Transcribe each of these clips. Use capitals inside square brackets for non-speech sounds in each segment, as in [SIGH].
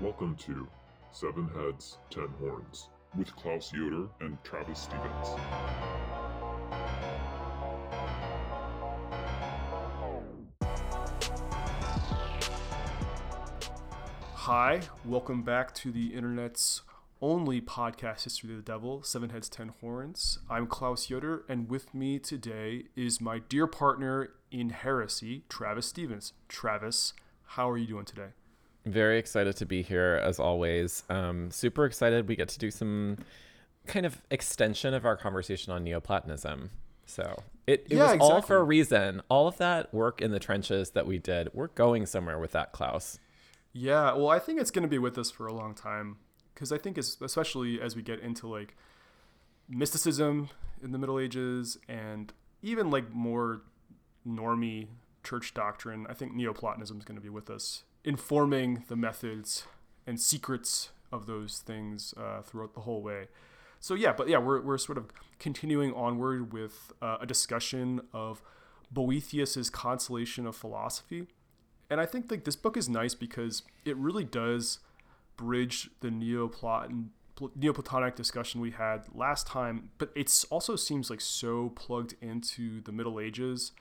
Welcome to Seven Heads, Ten Horns with Klaus Yoder and Travis Stevens. Hi, welcome back to the internet's only podcast, History of the Devil, Seven Heads, Ten Horns. I'm Klaus Yoder, and with me today is my dear partner in heresy, Travis Stevens. Travis, how are you doing today? Very excited to be here as always. Um, super excited we get to do some kind of extension of our conversation on Neoplatonism. So it, it Yeah, was all for a reason. All of that work in the trenches that we did, we're going somewhere with that, Klaus. Yeah, well, I think it's going to be with us for a long time because I think, especially as we get into like mysticism in the Middle Ages and even like more normy church doctrine, I think Neoplatonism is going to be with us, informing the methods and secrets of those things uh, throughout the whole way. So yeah, but yeah, we're, we're sort of continuing onward with uh, a discussion of Boethius's Consolation of Philosophy and I think like this book is nice because it really does bridge the Neoplaton Neoplatonic discussion we had last time, but it's also seems like so plugged into the Middle Ages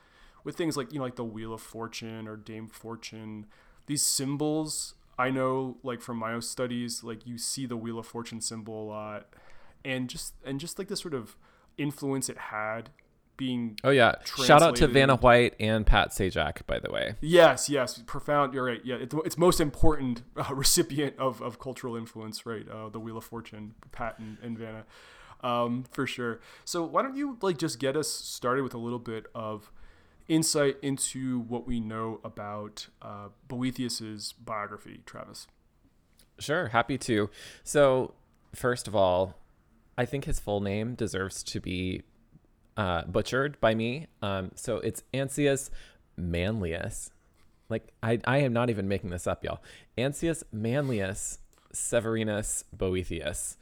with things like you know like the Wheel of Fortune or Dame Fortune. These symbols I know like from my own studies, like you see the Wheel of Fortune symbol a lot, and just and just like the sort of influence it had being Oh yeah, shout out to Vanna White and Pat Sajak, by the way. Yes, yes, profound. You're right. Yeah, it's, it's most important uh, [LAUGHS] recipient of, of cultural influence, right? Uh, the Wheel of Fortune, Pat and, and Vanna, um, for sure. So why don't you like just get us started with a little bit of insight into what we know about uh, Boethius's biography, Travis? Sure, happy to. So, first of all, I think his full name deserves to be uh, butchered by me. Um, so it's Ansius Manlius. Like I, I am not even making this up, y'all. Ansius Manlius Severinus Boethius,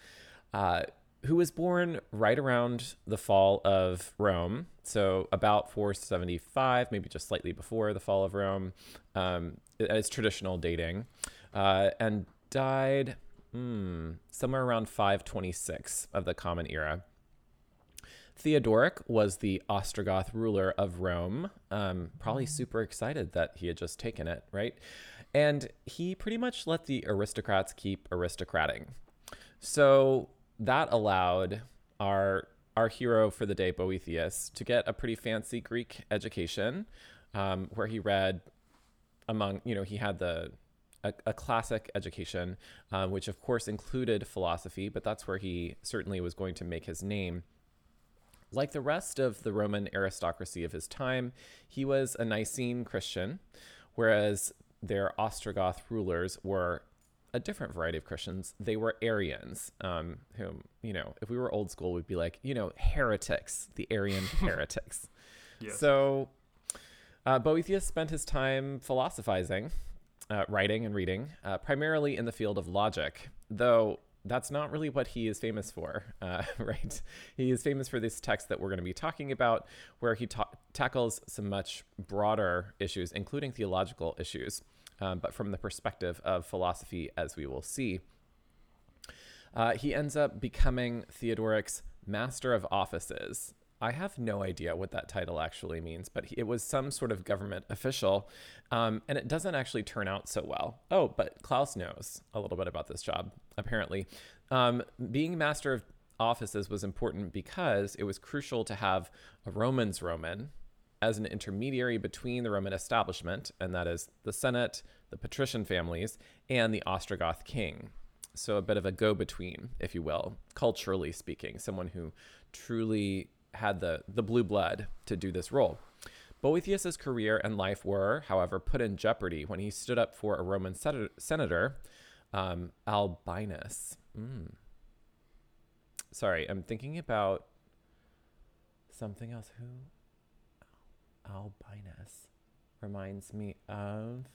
uh, who was born right around the fall of Rome, so about 475, maybe just slightly before the fall of Rome, um, as traditional dating, uh, and died hmm, somewhere around 526 of the Common Era. Theodoric was the Ostrogoth ruler of Rome, um, probably super excited that he had just taken it, right? And he pretty much let the aristocrats keep aristocrating. So that allowed our our hero for the day, Boethius, to get a pretty fancy Greek education, um, where he read among you know he had the a, a classic education, um, which of course included philosophy, but that's where he certainly was going to make his name. Like the rest of the Roman aristocracy of his time, he was a Nicene Christian, whereas their Ostrogoth rulers were a different variety of Christians. They were Arians, um, whom, you know, if we were old school, we'd be like, you know, heretics, the Arian [LAUGHS] heretics. Yes. So uh, Boethius spent his time philosophizing, uh, writing and reading, uh, primarily in the field of logic, though that's not really what he is famous for, [LAUGHS] uh, right? He is famous for this text that we're going to be talking about, where he ta- tackles some much broader issues, including theological issues, um, but from the perspective of philosophy, as we will see. Uh, he ends up becoming Theodoric's Master of Offices. I have no idea what that title actually means, but it was some sort of government official, um, and it doesn't actually turn out so well. Oh, but Klaus knows a little bit about this job, apparently. Um, being Master of Offices was important because it was crucial to have a Roman's Roman as an intermediary between the Roman establishment, and that is the Senate, the patrician families, and the Ostrogoth king. So a bit of a go between, if you will, culturally speaking, someone who truly had the, the blue blood to do this role. Boethius's career and life were, however, put in jeopardy when he stood up for a Roman senator, senator um, Albinus. Mm. Sorry, I'm thinking about something else. Who? Albinus reminds me of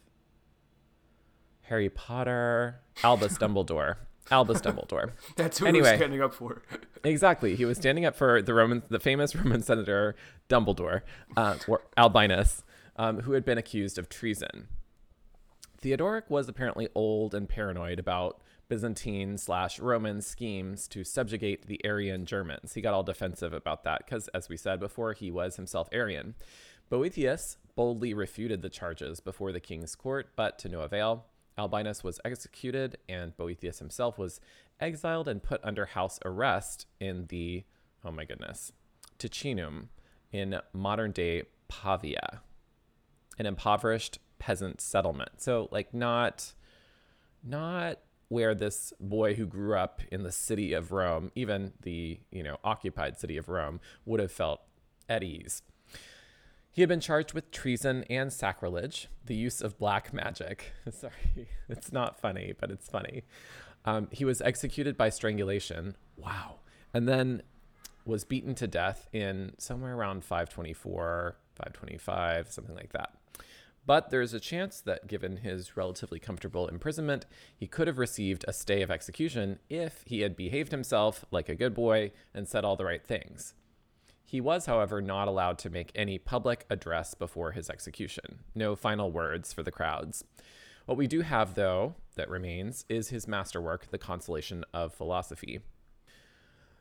Harry Potter, Albus [LAUGHS] Dumbledore. Albus Dumbledore. [LAUGHS] That's who Anyway. we're standing up for. [LAUGHS] Exactly. He was standing up for the Roman, the famous Roman senator Dumbledore, uh, or Albinus, um, who had been accused of treason. Theodoric was apparently old and paranoid about Byzantine slash Roman schemes to subjugate the Arian Germans. He got all defensive about that because, as we said before, he was himself Arian. Boethius boldly refuted the charges before the king's court, but to no avail. Albinus was executed, and Boethius himself was exiled and put under house arrest in the, oh my goodness, Ticinum in modern day Pavia, an impoverished peasant settlement. So, like, not, not where this boy who grew up in the city of Rome, even the, you know, occupied city of Rome, would have felt at ease. He had been charged with treason and sacrilege, the use of black magic. [LAUGHS] Sorry, it's not funny, but it's funny. Um, he was executed by strangulation. Wow. And then was beaten to death in somewhere around 524, 525, something like that. But there is a chance that, given his relatively comfortable imprisonment, he could have received a stay of execution if he had behaved himself like a good boy and said all the right things. He was, however, not allowed to make any public address before his execution. No final words for the crowds. What we do have, though, that remains is his masterwork, The Consolation of Philosophy.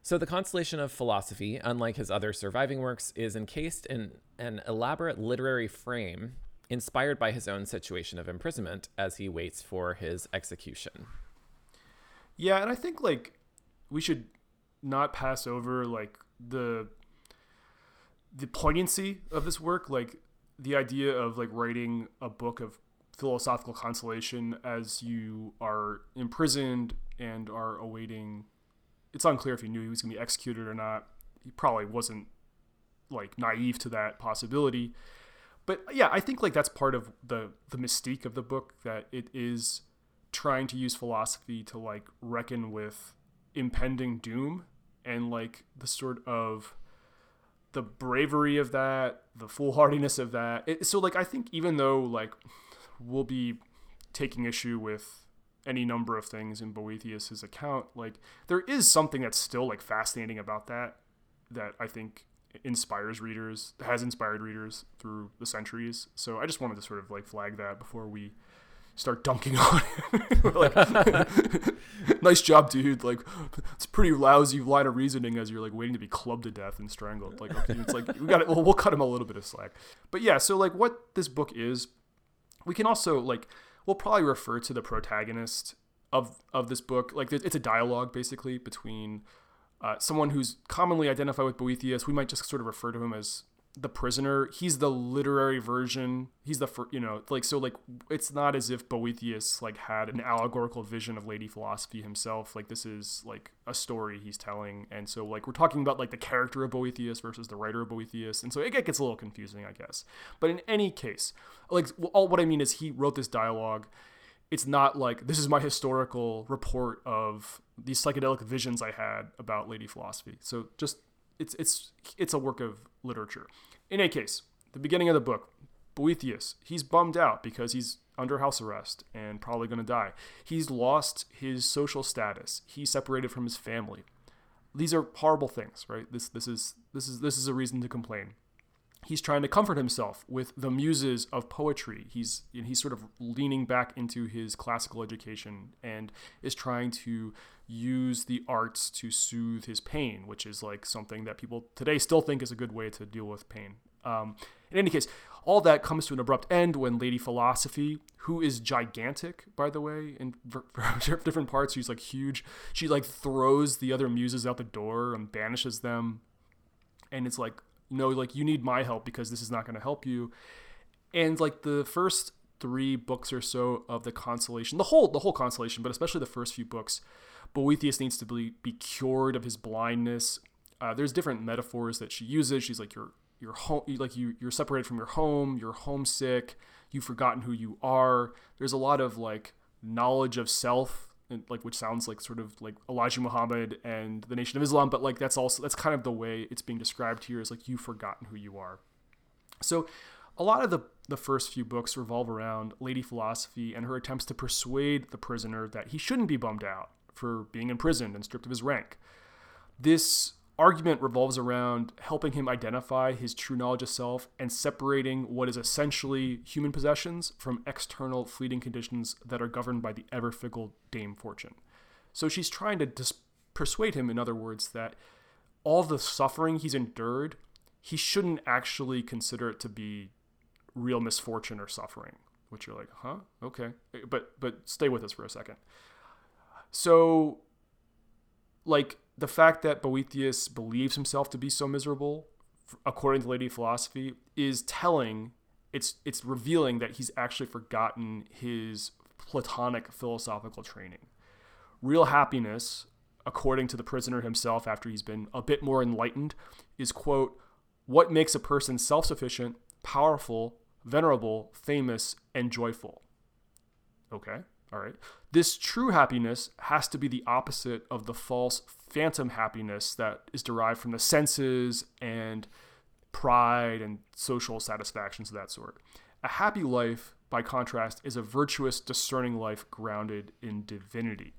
So, The Consolation of Philosophy, unlike his other surviving works, is encased in an elaborate literary frame inspired by his own situation of imprisonment as he waits for his execution. Yeah, and I think like we should not pass over like the the poignancy of this work, like the idea of like writing a book of philosophical consolation as you are imprisoned and are awaiting it's unclear if he knew he was going to be executed or not. He probably wasn't like naive to that possibility. But yeah i think like that's part of the the mystique of the book that it is trying to use philosophy to like reckon with impending doom and like the sort of the bravery of that, the foolhardiness of that. It, so like I think even though like we'll be taking issue with any number of things in Boethius's account, like there is something that's still like fascinating about that that I think inspires readers, has inspired readers through the centuries. So I just wanted to sort of like flag that before we start dunking [LAUGHS] on it. [LAUGHS] like, [LAUGHS] nice job, dude. Like, it's pretty lousy line of reasoning as you're like waiting to be clubbed to death and strangled. Like, okay, it's like we got. We'll, we'll cut him a little bit of slack. But yeah, so like what this book is, we can also like we'll probably refer to the protagonist of of this book. Like, it's a dialogue basically between. Uh, someone who's commonly identified with Boethius, we might just sort of refer to him as the prisoner he's the literary version. He's the you know like so like it's not as if boethius like had an allegorical vision of lady philosophy himself. Like this is like a story he's telling. And so like we're talking about like the character of boethius versus the writer of boethius. And so it gets a little confusing i guess. But in any case like all what i mean is he wrote this dialogue. It's not like this is my historical report of these psychedelic visions i had about lady philosophy. So just it's it's it's a work of literature. In any case, the beginning of the book, Boethius, he's bummed out because he's under house arrest and probably going to die. He's lost his social status. He's separated from his family. These are horrible things, right? This this is this is this is a reason to complain. He's trying to comfort himself with the muses of poetry. He's he's sort of leaning back into his classical education and is trying to use the arts to soothe his pain, which is like something that people today still think is a good way to deal with pain. Um, in any case, all that comes to an abrupt end when Lady Philosophy, who is gigantic, by the way, in [LAUGHS] different parts, she's like huge. She like throws the other muses out the door and banishes them. And it's like, no, like you need my help because this is not going to help you. And like the first three books or so of the consolation, the whole the whole consolation, but especially the first few books, Boethius needs to be, be cured of his blindness. Uh, there's different metaphors that she uses. She's like you're you're home like you you're separated from your home, you're homesick, you've forgotten who you are. There's a lot of like knowledge of self and, like which sounds like sort of like Elijah Muhammad and the Nation of Islam, but like that's also that's kind of the way it's being described here is like you've forgotten who you are. So a lot of the the first few books revolve around Lady Philosophy and her attempts to persuade the prisoner that he shouldn't be bummed out for being imprisoned and stripped of his rank. This argument revolves around helping him identify his true knowledge of self and separating what is essentially human possessions from external fleeting conditions that are governed by the ever fickle Dame Fortune. So she's trying to dis- persuade him, in other words, that all the suffering he's endured, he shouldn't actually consider it to be real misfortune or suffering. Which you're like, huh? Okay, eh, but but stay with us for a second. So, like the fact that Boethius believes himself to be so miserable, according to Lady Philosophy, is telling. It's it's revealing that he's actually forgotten his Platonic philosophical training. Real happiness, according to the prisoner himself, after he's been a bit more enlightened, is quote what makes a person self-sufficient, powerful, venerable, famous, and joyful. Okay, all right. This true happiness has to be the opposite of the false phantom happiness that is derived from the senses and pride and social satisfactions of that sort. A happy life, by contrast, is a virtuous, discerning life grounded in divinity.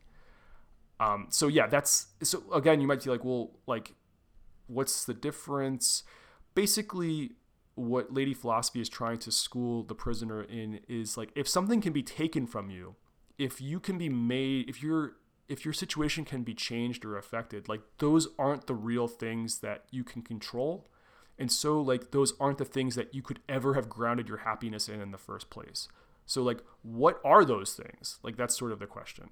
Um, so yeah, that's so again, you might be like, well, like, what's the difference? Basically, what Lady Philosophy is trying to school the prisoner in is like, if something can be taken from you, if you can be made, if you're if your situation can be changed or affected, like those aren't the real things that you can control. And so like those aren't the things that you could ever have grounded your happiness in in the first place. So like what are those things? Like that's sort of the question.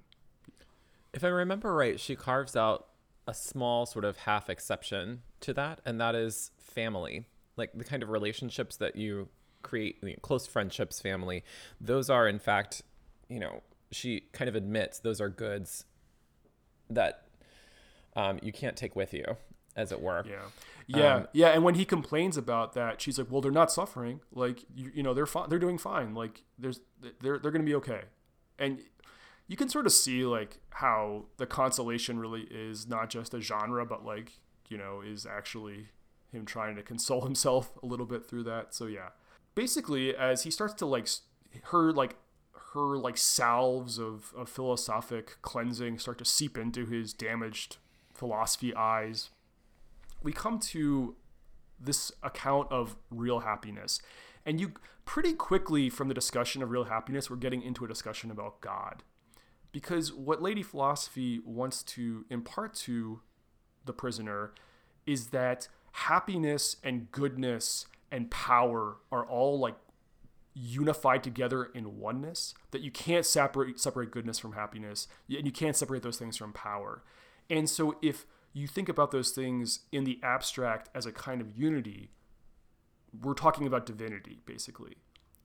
If I remember right, she carves out a small sort of half exception to that, and that is family. Like the kind of relationships that you create, you know, close friendships, family, those are in fact, you know, she kind of admits those are goods that um, you can't take with you, as it were. Yeah. Yeah, um, yeah, and when he complains about that, she's like, "Well, they're not suffering. Like, you, you know, they're fine. They're doing fine. Like, there's, they're, they're going to be okay." And you can sort of see like how the consolation really is not just a genre, but like, you know, is actually him trying to console [LAUGHS] himself a little bit through that. So yeah, basically, as he starts to like her like her like salves of, of philosophic cleansing start to seep into his damaged philosophy eyes, we come to this account of real happiness. And you pretty quickly from the discussion of real happiness, we're getting into a discussion about God. Because what Lady Philosophy wants to impart to the prisoner is that happiness and goodness and power are all like unified together in oneness that you can't separate separate goodness from happiness and you can't separate those things from power. And so if you think about those things in the abstract as a kind of unity we're talking about divinity basically.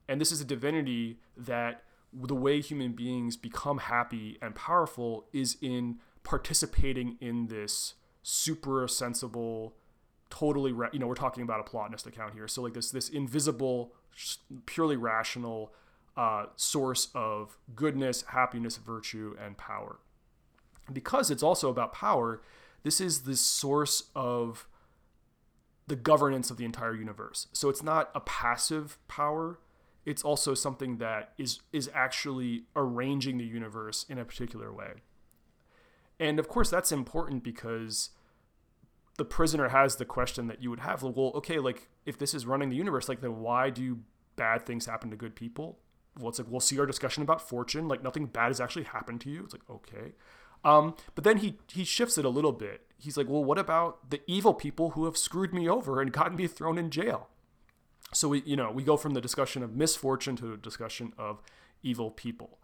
And this is a divinity that the way human beings become happy and powerful is in participating in this super sensible totally you know we're talking about a plotinus account here so like this this invisible purely rational uh, source of goodness, happiness, virtue, and power. Because it's also about power, this is the source of the governance of the entire universe. So it's not a passive power. It's also something that is is actually arranging the universe in a particular way. And of course that's important because the prisoner has the question that you would have well okay like if this is running the universe like then why do bad things happen to good people? Well it's like we'll see our discussion about fortune like nothing bad has actually happened to you. It's like okay. Um, but then he he shifts it a little bit. He's like well what about the evil people who have screwed me over and gotten me thrown in jail? So we you know we go from the discussion of misfortune to the discussion of evil people.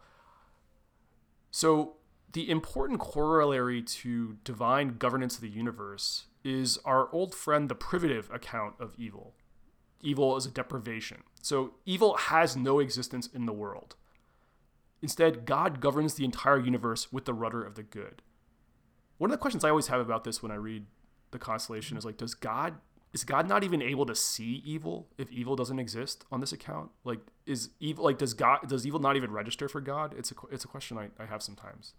So the important corollary to divine governance of the universe is our old friend the privative account of evil. Evil is a deprivation. So evil has no existence in the world. Instead, God governs the entire universe with the rudder of the good. One of the questions I always have about this when I read the consolation is like, does God is God not even able to see evil if evil doesn't exist on this account? Like, is evil like does God does evil not even register for God? It's a it's a question I, I have sometimes.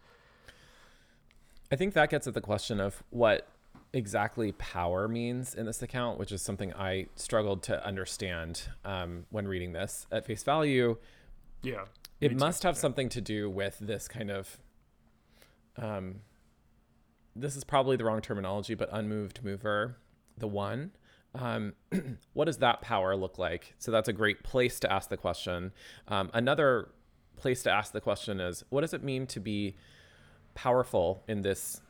I think that gets at the question of what exactly power means in this account, which is something I struggled to understand um, when reading this at face value. Yeah. It must too, have yeah. something to do with this kind of um, this is probably the wrong terminology, but unmoved mover, the one. Um, [CLEARS THROAT] what does that power look like? So that's a great place to ask the question. Um, another place to ask the question is what does it mean to be powerful in this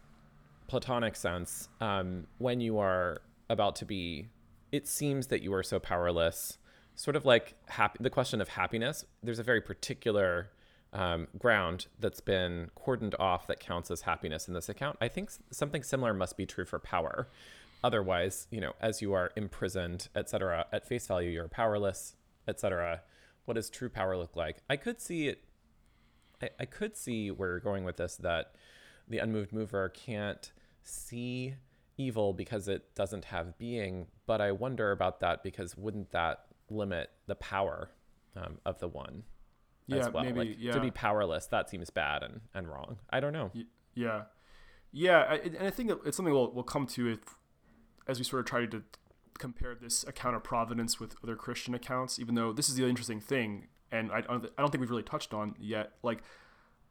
platonic sense um, when you are about to be it seems that you are so powerless sort of like happy the question of happiness there's a very particular um, ground that's been cordoned off that counts as happiness in this account. I think something similar must be true for power. Otherwise you know as you are imprisoned etc at face value you're powerless etc what does true power look like? I could see it I, I could see where you're going with this that the unmoved mover can't see evil because it doesn't have being but i wonder about that because wouldn't that limit the power um, of the one yeah as well maybe like yeah to be powerless that seems bad and, and wrong i don't know Yeah, yeah, I, and I think it's something we'll we'll come to if, as we sort of try to compare this account of providence with other Christian accounts. Even though this is the interesting thing, and I I don't think we've really touched on yet. Like,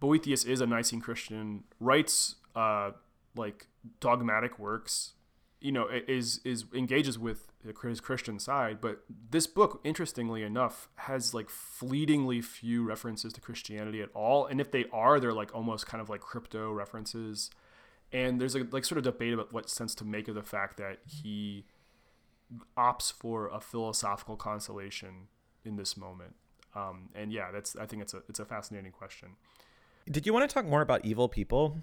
Boethius is a Nicene Christian, writes uh, like dogmatic works, you know, is is engages with his Christian side. But this book, interestingly enough, has like fleetingly few references to Christianity at all, and if they are, they're like almost kind of like crypto references. And there's a like sort of debate about what sense to make of the fact that he opts for a philosophical consolation in this moment. Um, and yeah, that's I think it's a it's a fascinating question. Did you want to talk more about evil people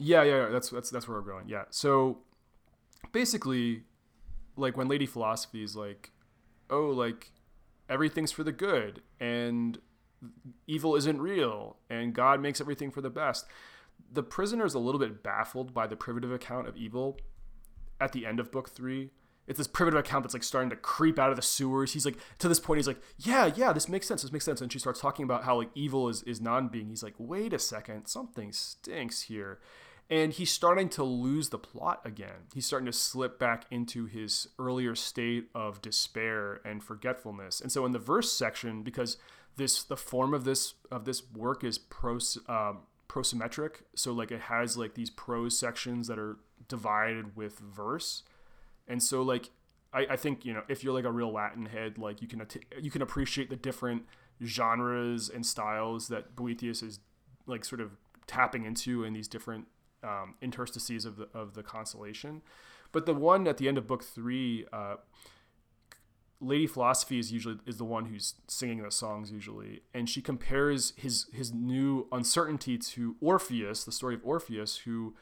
Yeah, yeah, yeah. That's that's that's where we're going. Yeah. So basically, like when Lady Philosophy is like, oh, like everything's for the good and evil isn't real and God makes everything for the best. The prisoner is a little bit baffled by the privative account of evil at the end of book three. It's this privative account that's like starting to creep out of the sewers. He's like to this point, he's like, Yeah, yeah, this makes sense. This makes sense. And she starts talking about how like evil is, is non-being. He's like, wait a second, something stinks here. And he's starting to lose the plot again. He's starting to slip back into his earlier state of despair and forgetfulness. And so in the verse section, because this the form of this of this work is pros um, prosimetric, so like it has like these prose sections that are divided with verse. And so like I, I think you know if you're like a real latin head like you can att- you can appreciate the different genres and styles that boethius is like sort of tapping into in these different um, interstices of the of the consolation. But the one at the end of book three uh, lady philosophy is usually is the one who's singing the songs usually and she compares his his new uncertainty to orpheus the story of orpheus who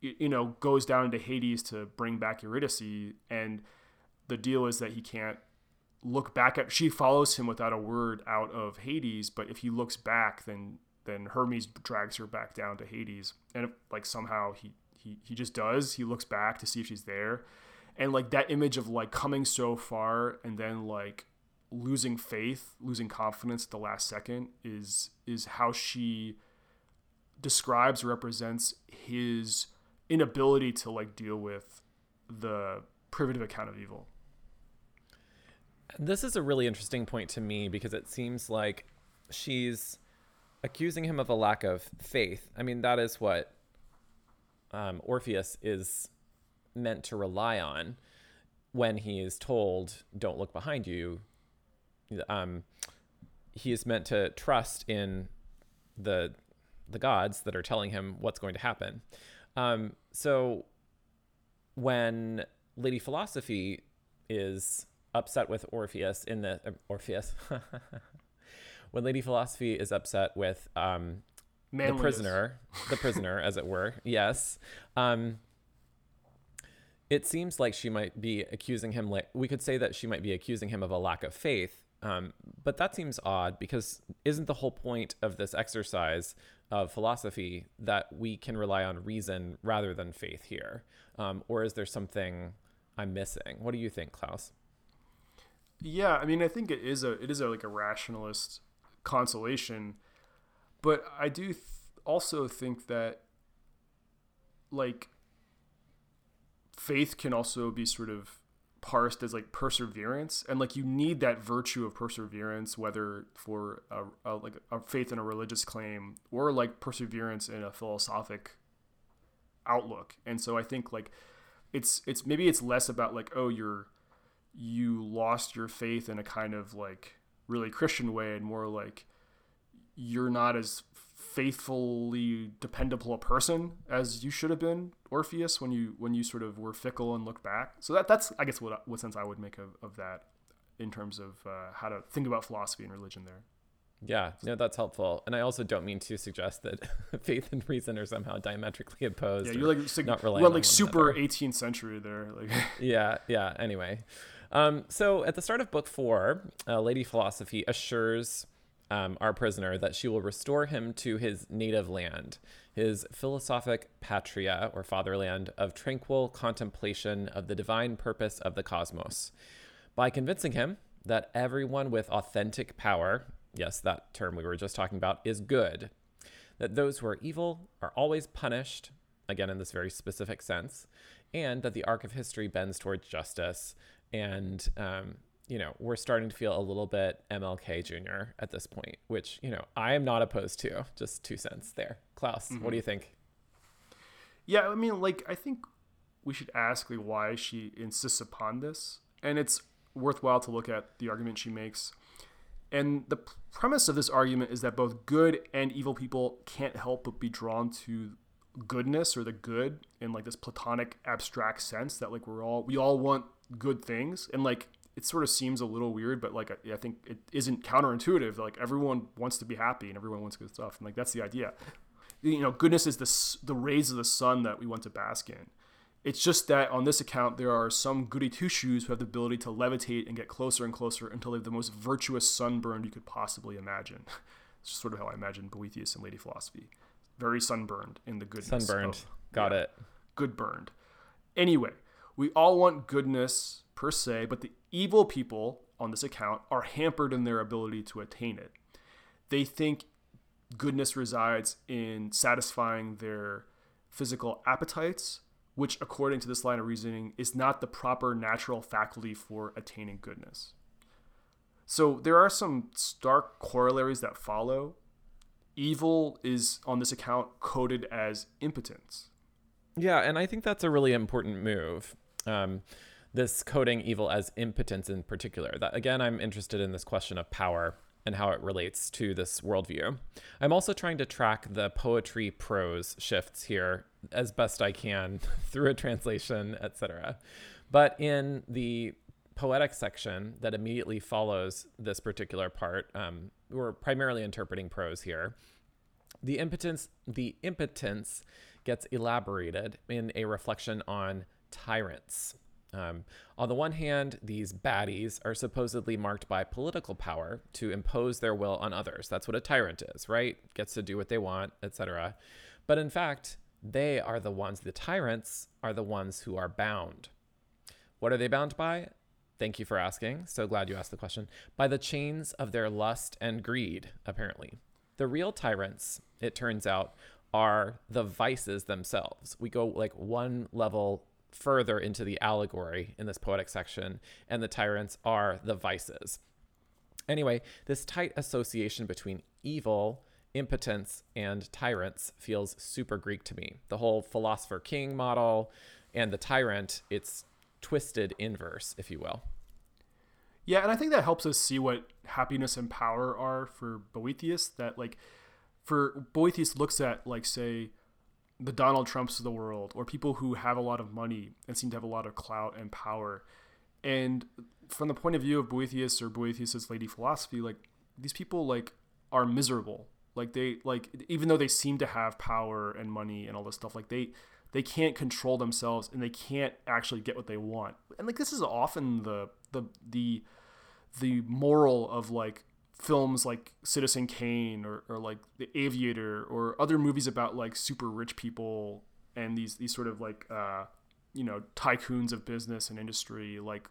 you know goes down into hades to bring back eurydice and the deal is that he can't look back at she follows him without a word out of hades but if he looks back then then hermes drags her back down to hades and if, like somehow he he, he just does he looks back to see if she's there and like that image of like coming so far and then like losing faith losing confidence at the last second is is how she describes represents his inability to like deal with the privative account of evil This is a really interesting point to me because it seems like she's accusing him of a lack of faith. I mean, that is what um, Orpheus is meant to rely on when he is told, "Don't look behind you." Um, he is meant to trust in the the gods that are telling him what's going to happen. Um, so when Lady Philosophy is upset with Orpheus in the uh, Orpheus, [LAUGHS] when Lady Philosophy is upset with um, the prisoner, the prisoner, as it were, [LAUGHS] yes. Um, it seems like she might be accusing him. Like we could say that she might be accusing him of a lack of faith. Um, but that seems odd because isn't the whole point of this exercise of philosophy that we can rely on reason rather than faith here? Um, or is there something I'm missing? What do you think, Klaus? Yeah, I mean, I think it is a it is a like a rationalist consolation, but I do th- also think that like faith can also be sort of parsed as like perseverance and like you need that virtue of perseverance whether for a, a, like a faith in a religious claim or like perseverance in a philosophic outlook. And so i think like it's it's maybe it's less about like oh you're you lost your faith in a kind of like really christian way and more like you're not as faithfully dependable a person as you should have been Orpheus when you when you sort of were fickle and look back. So that that's I guess what what sense I would make of, of that in terms of uh, how to think about philosophy and religion there. Yeah, no, that's helpful. And I also don't mean to suggest that [LAUGHS] faith and reason are somehow diametrically opposed. Yeah, you're like, like not well, like super another. 18th century there. Like [LAUGHS] yeah, yeah. Anyway, um, so at the start of book four, uh, Lady Philosophy assures um, our prisoner that she will restore him to his native land, his philosophic patria or fatherland of tranquil contemplation of the divine purpose of the cosmos, by convincing him that everyone with authentic power, yes, that term we were just talking about, is good, that those who are evil are always punished, again in this very specific sense, and that the arc of history bends towards justice and um, you know, we're starting to feel a little bit MLK Jr. at this point, which, you know, I am not opposed to. Just two cents there. Klaus, mm-hmm. what do you think? Yeah, I mean, like, I think we should ask like why she insists upon this. And it's worthwhile to look at the argument she makes. And the premise of this argument is that both good and evil people can't help but be drawn to goodness or the good in like this platonic abstract sense that like we're all we all want good things and like it sort of seems a little weird, but like I, think it isn't counterintuitive. Like everyone wants to be happy and everyone wants good stuff, and like that's the idea. You know, goodness is the the rays of the sun that we want to bask in. It's just that on this account, there are some goody two shoes who have the ability to levitate and get closer and closer until they have the most virtuous sunburned you could possibly imagine. [LAUGHS] it's just sort of how I imagine Boethius and Lady Philosophy. Very sunburned in the goodness. Sunburned. Of, Got yeah, it. Good burned. Anyway, we all want goodness per se, but the evil people on this account are hampered in their ability to attain it. They think goodness resides in satisfying their physical appetites, which, according to this line of reasoning, is not the proper natural faculty for attaining goodness. So there are some stark corollaries that follow. Evil is, on this account, coded as impotence. Yeah, and I think that's a really important move. Um, this coding evil as impotence in particular. That again, I'm interested in this question of power and how it relates to this worldview. I'm also trying to track the poetry prose shifts here as best I can [LAUGHS] through a translation, etc. But in the poetic section that immediately follows this particular part, um, we're primarily interpreting prose here. The impotence, the impotence gets elaborated in a reflection on tyrants. Um, on the one hand, these baddies are supposedly marked by political power to impose their will on others. That's what a tyrant is, right? Gets to do what they want, etc. But in fact, they are the ones, the tyrants are the ones who are bound. What are they bound by? Thank you for asking. So glad you asked the question. By the chains of their lust and greed, apparently. The real tyrants, it turns out, are the vices themselves. We go like one level further into the allegory in this poetic section, and the tyrants are the vices. Anyway, this tight association between evil, impotence, and tyrants feels super Greek to me. The whole philosopher king model and the tyrant, it's twisted inverse, if you will. Yeah, and I think that helps us see what happiness and power are for Boethius. That, like, for Boethius looks at, like, say, the Donald Trumps of the world or people who have a lot of money and seem to have a lot of clout and power. And from the point of view of Boethius or Boethius's lady philosophy, like these people like are miserable. Like they like even though they seem to have power and money and all this stuff, like they they can't control themselves and they can't actually get what they want. And like this is often the the the the moral of like films like Citizen Kane or, or like The Aviator or other movies about like super rich people and these these sort of like uh, you know tycoons of business and industry like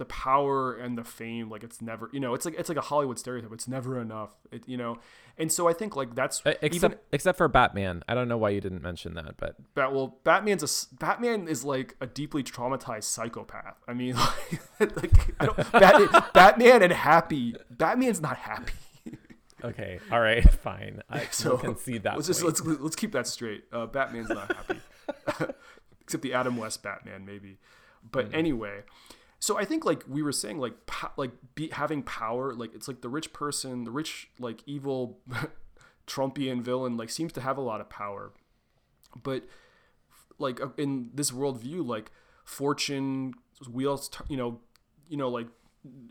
the power and the fame like it's never you know it's like it's like a hollywood stereotype. It's never enough. It, you know? And so i think like that's Uh, except even except for batman. I don't know why you didn't mention that but Bat, well batman's a batman is like a deeply traumatized psychopath. I mean like, [LAUGHS] like I don't, Bat, batman and happy batman's not happy. Okay all right [LAUGHS] fine. I so will concede that let's just let's let's keep that straight. Uh, batman's not happy. [LAUGHS] Except the adam west batman maybe. But Hmm. anyway so i think like we were saying like po- like be, having power like it's like the rich person the rich like evil [LAUGHS] trumpian villain like seems to have a lot of power. But like uh, in this worldview like fortune wheels you know you know like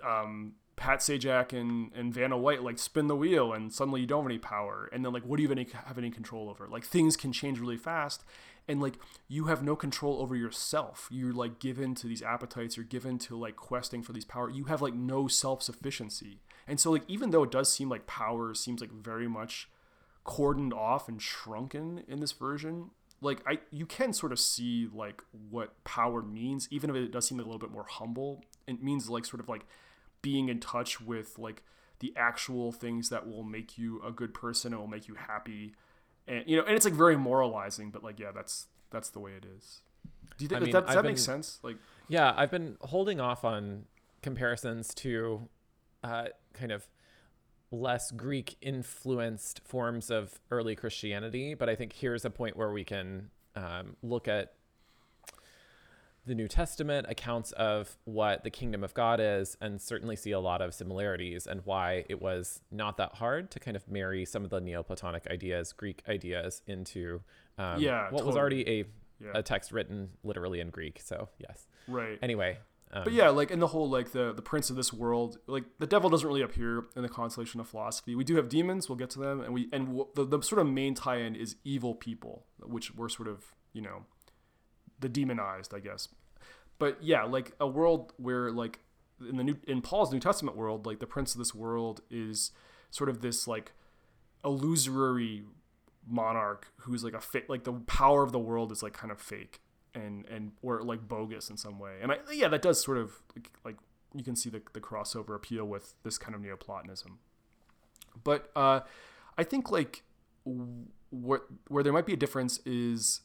um Pat Sajak and, and Vanna White like spin the wheel and suddenly you don't have any power. And then like what do you have any have any control over? Like things can change really fast. And like you have no control over yourself. You're like given to these appetites. You're given to like questing for these power. You have like no self-sufficiency. And so like even though it does seem like power seems like very much cordoned off and shrunken in this version like i you can sort of see like what power means even if it does seem like a little bit more humble. It means like sort of like being in touch with like the actual things that will make you a good person and will make you happy. And you know and it's like very moralizing but like yeah that's that's the way it is. Do you think I mean, that, does I've that make sense? Like Yeah, I've been holding off on comparisons to uh, kind of less Greek influenced forms of early Christianity, but I think here's a point where we can um, look at the New Testament accounts of what the kingdom of God is and certainly see a lot of similarities and why it was not that hard to kind of marry some of the Neoplatonic ideas, Greek ideas, into um, Yeah, what was already a, Yeah. a text written literally in Greek. So, yes. right Anyway. Um, But yeah, like in the whole like the the prince of this world, like the devil doesn't really appear in the consolation of philosophy. We do have demons. We'll get to them, and we and w- the the sort of main tie-in is evil people, which we're sort of you know, the demonized, I guess. But yeah, like a world where like in the new in Paul's New Testament world, like the prince of this world is sort of this like illusory monarch who's like a fake like the power of the world is like kind of fake and and or like bogus in some way and I, yeah that does sort of like, like you can see the, the crossover appeal with this kind of neoplatonism but uh i think like what where there might be a difference is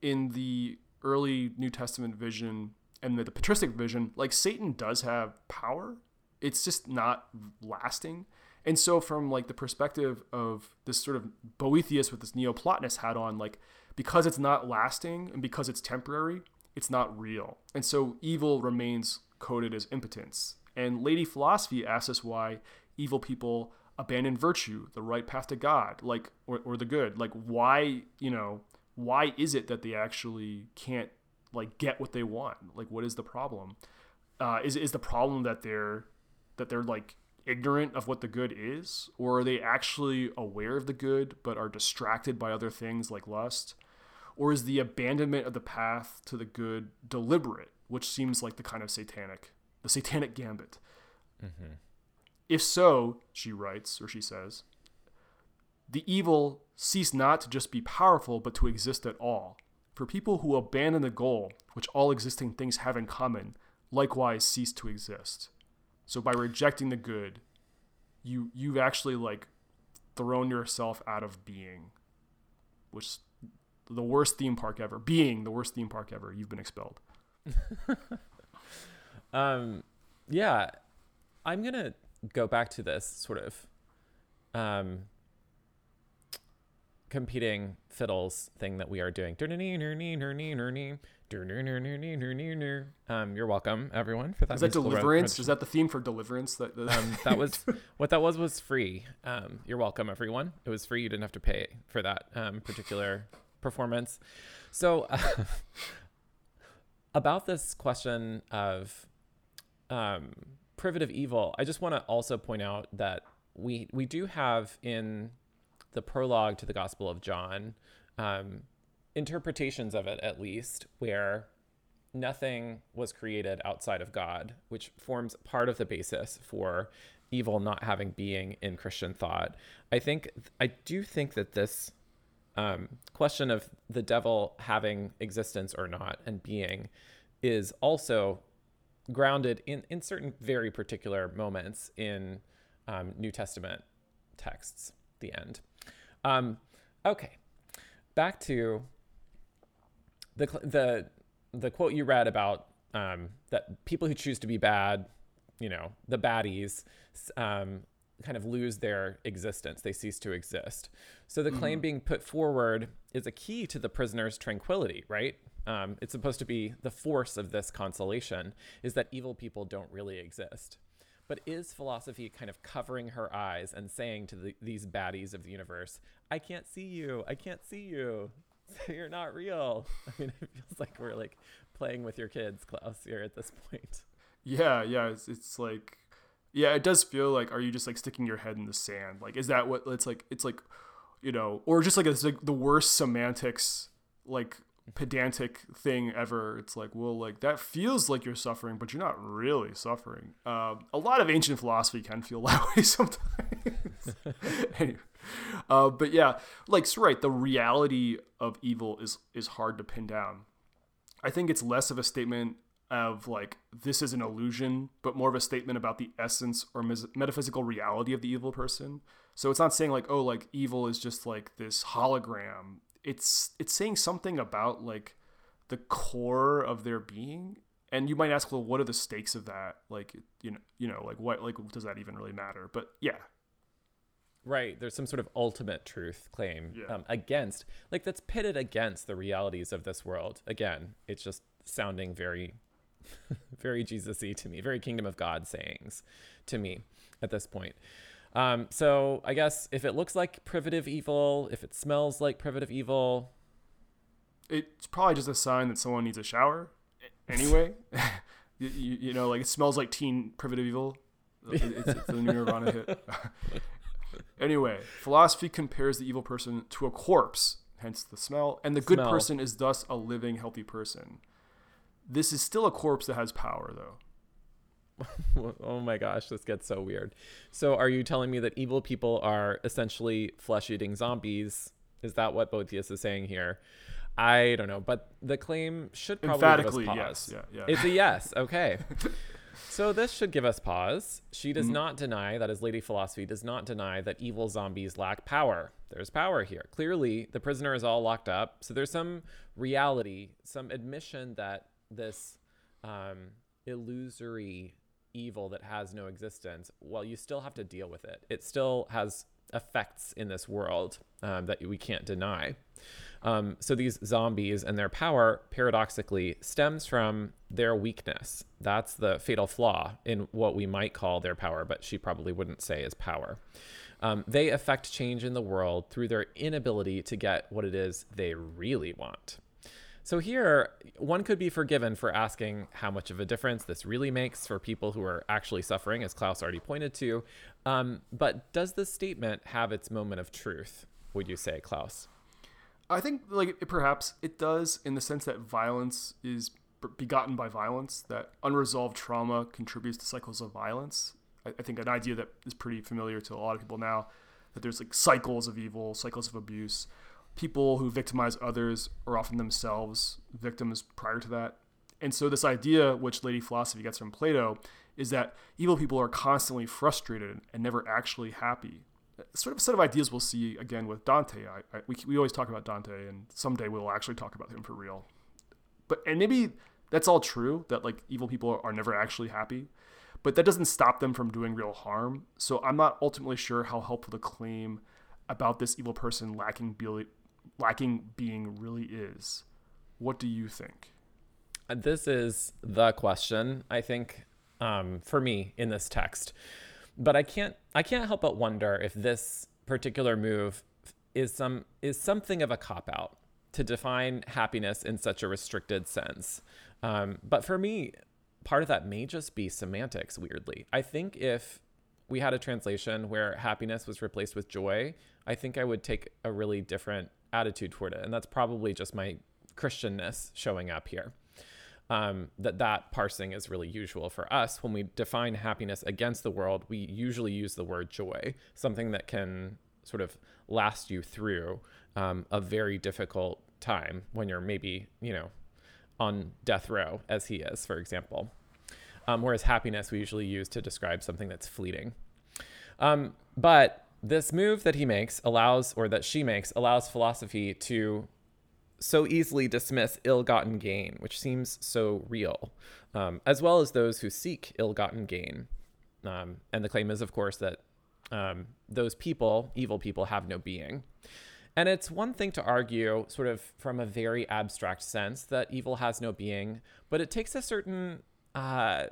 in the early new testament vision and the, the patristic vision like satan does have power. It's just not lasting. And so from like the perspective of this sort of boethius with this neoplatonist hat on like because it's not lasting and because it's temporary it's not real. And so evil remains coded as impotence. And lady philosophy asks us why evil people abandon virtue the right path to god like or, or the good. Like why you know why is it that they actually can't like get what they want? Like what is the problem? Uh, is, is the problem that they're that they're like ignorant of what the good is? Or are they actually aware of the good but are distracted by other things like lust? Or is the abandonment of the path to the good deliberate which seems like the kind of satanic the satanic gambit? Mm-hmm. if so she writes or she says the evil cease not to just be powerful but to exist at all for people who abandon the goal which all existing things have in common likewise cease to exist so by rejecting the good, you you've actually like thrown yourself out of being, which the worst theme park ever. Being the worst theme park ever. You've been expelled. [LAUGHS] um, yeah, I'm gonna go back to this sort of um, competing fiddles thing that we are doing. Um, you're welcome, everyone, for that. Is that deliverance? Is that the theme for deliverance? That, that um, that was [LAUGHS] what that was was free. Um, you're welcome, everyone. It was free. You didn't have to pay for that um, particular performance. So, uh, [LAUGHS] about this question of um, privative evil, I just want to also point out that we we do have in the prologue to the Gospel of John um, interpretations of it, at least, where nothing was created outside of God, which forms part of the basis for evil not having being in Christian thought. I think I do think that this um, question of the devil having existence or not and being is also grounded in, in certain very particular moments in um, New Testament texts. The end. Um, okay, back to the the the quote you read about um, that people who choose to be bad, you know, the baddies, um, kind of lose their existence. They cease to exist. So the claim being put forward is a key to the prisoner's tranquility, right? Um, it's supposed to be the force of this consolation is that evil people don't really exist. But is philosophy kind of covering her eyes and saying to the, these baddies of the universe, I can't see you. I can't see you. [LAUGHS] So you're not real. [LAUGHS] I mean, it feels like we're like playing with your kids, Klaus, here at this point. Yeah, yeah. It's, it's like, yeah, it does feel like, are you just like sticking your head in the sand? Like, is that what it's like? It's like, you know, or just like it's like the worst semantics, like pedantic thing ever. It's like, well, like that feels like you're suffering, but you're not really suffering. Um, a lot of ancient philosophy can feel [LAUGHS] that way sometimes. [LAUGHS] anyway, uh, but yeah, like so right, the reality of evil is is hard to pin down. I think it's less of a statement of like this is an illusion, but more of a statement about the essence or mes- metaphysical reality of the evil person. So it's not saying like oh like evil is just like this hologram. It's it's saying something about like the core of their being. And you might ask, well, what are the stakes of that? Like, you know, you know, like what, like, does that even really matter? But yeah, Right. There's some sort of ultimate truth claim Yeah. um, against, like, that's pitted against the realities of this world. Again, it's just sounding very, [LAUGHS] very Jesus y to me, very kingdom of God sayings to me at this point. Um, so I guess if it looks like privative evil, if it smells like privative evil, it's probably just a sign that someone needs a shower anyway. [LAUGHS] You, you, you know like it smells like teen privative evil. It's, it's the new nirvana hit. [LAUGHS] Anyway philosophy compares the evil person to a corpse hence the smell and the good Smell. person is thus a living healthy person. This is still a corpse that has power though [LAUGHS] oh my gosh, this gets so weird. So, are you telling me that evil people are essentially flesh eating zombies? Is that what Boethius is saying here? I don't know, but the claim should probably emphatically give us pause. yes yeah yeah It's a yes. [LAUGHS] Okay. so this should give us pause. She Mm-hmm. does not deny, that is Lady Philosophy, does not deny that evil zombies lack power. There's power here. Clearly, the prisoner is all locked up. So there's some reality, some admission that this um, illusory evil that has no existence, well, you still have to deal with it. It still has effects in this world um, that we can't deny. Um, so these zombies and their power paradoxically stems from their weakness. That's the fatal flaw in what we might call their power, but she probably wouldn't say is power. Um, they affect change in the world through their inability to get what it is they really want. So here, one could be forgiven for asking how much of a difference this really makes for people who are actually suffering, as Klaus already pointed to. Um, but does this statement have its moment of truth? Would you say, Klaus? I think like it, perhaps it does in the sense that violence is begotten by violence, that unresolved trauma contributes to cycles of violence. I, I think an idea that is pretty familiar to a lot of people now that there's like cycles of evil, cycles of abuse. People who victimize others are often themselves victims prior to that. And so this idea, which Lady Philosophy gets from Plato, is that evil people are constantly frustrated and never actually happy sort of a set of ideas we'll see again with Dante. I, I, we, we always talk about Dante, and someday we'll actually talk about him for real. But and maybe that's all true that like evil people are, are never actually happy, but that doesn't stop them from doing real harm. So I'm not ultimately sure how helpful the claim about this evil person lacking lacking being really is. What do you think? This is the question, I think, um, for me in this text. But I can't I can't help but wonder if this particular move is some is something of a cop out to define happiness in such a restricted sense. Um, but for me, part of that may just be semantics. Weirdly, I think if we had a translation where happiness was replaced with joy, I think I would take a really different attitude toward it, and that's probably just my Christianness showing up here um, that that parsing is really usual for us. When we define happiness against the world, we usually use the word joy, something that can sort of last you through um, a very difficult time when you're maybe, you know, on death row, as he is, for example. um, whereas happiness we usually use to describe something that's fleeting. Um, but this move that he makes allows, or that she makes, allows philosophy to so easily dismiss ill gotten gain, which seems so real, um, as well as those who seek ill gotten gain. Um, and the claim is, of course, that um, those people, evil people, have no being. And it's one thing to argue, sort of from a very abstract sense, that evil has no being, but it takes a certain uh,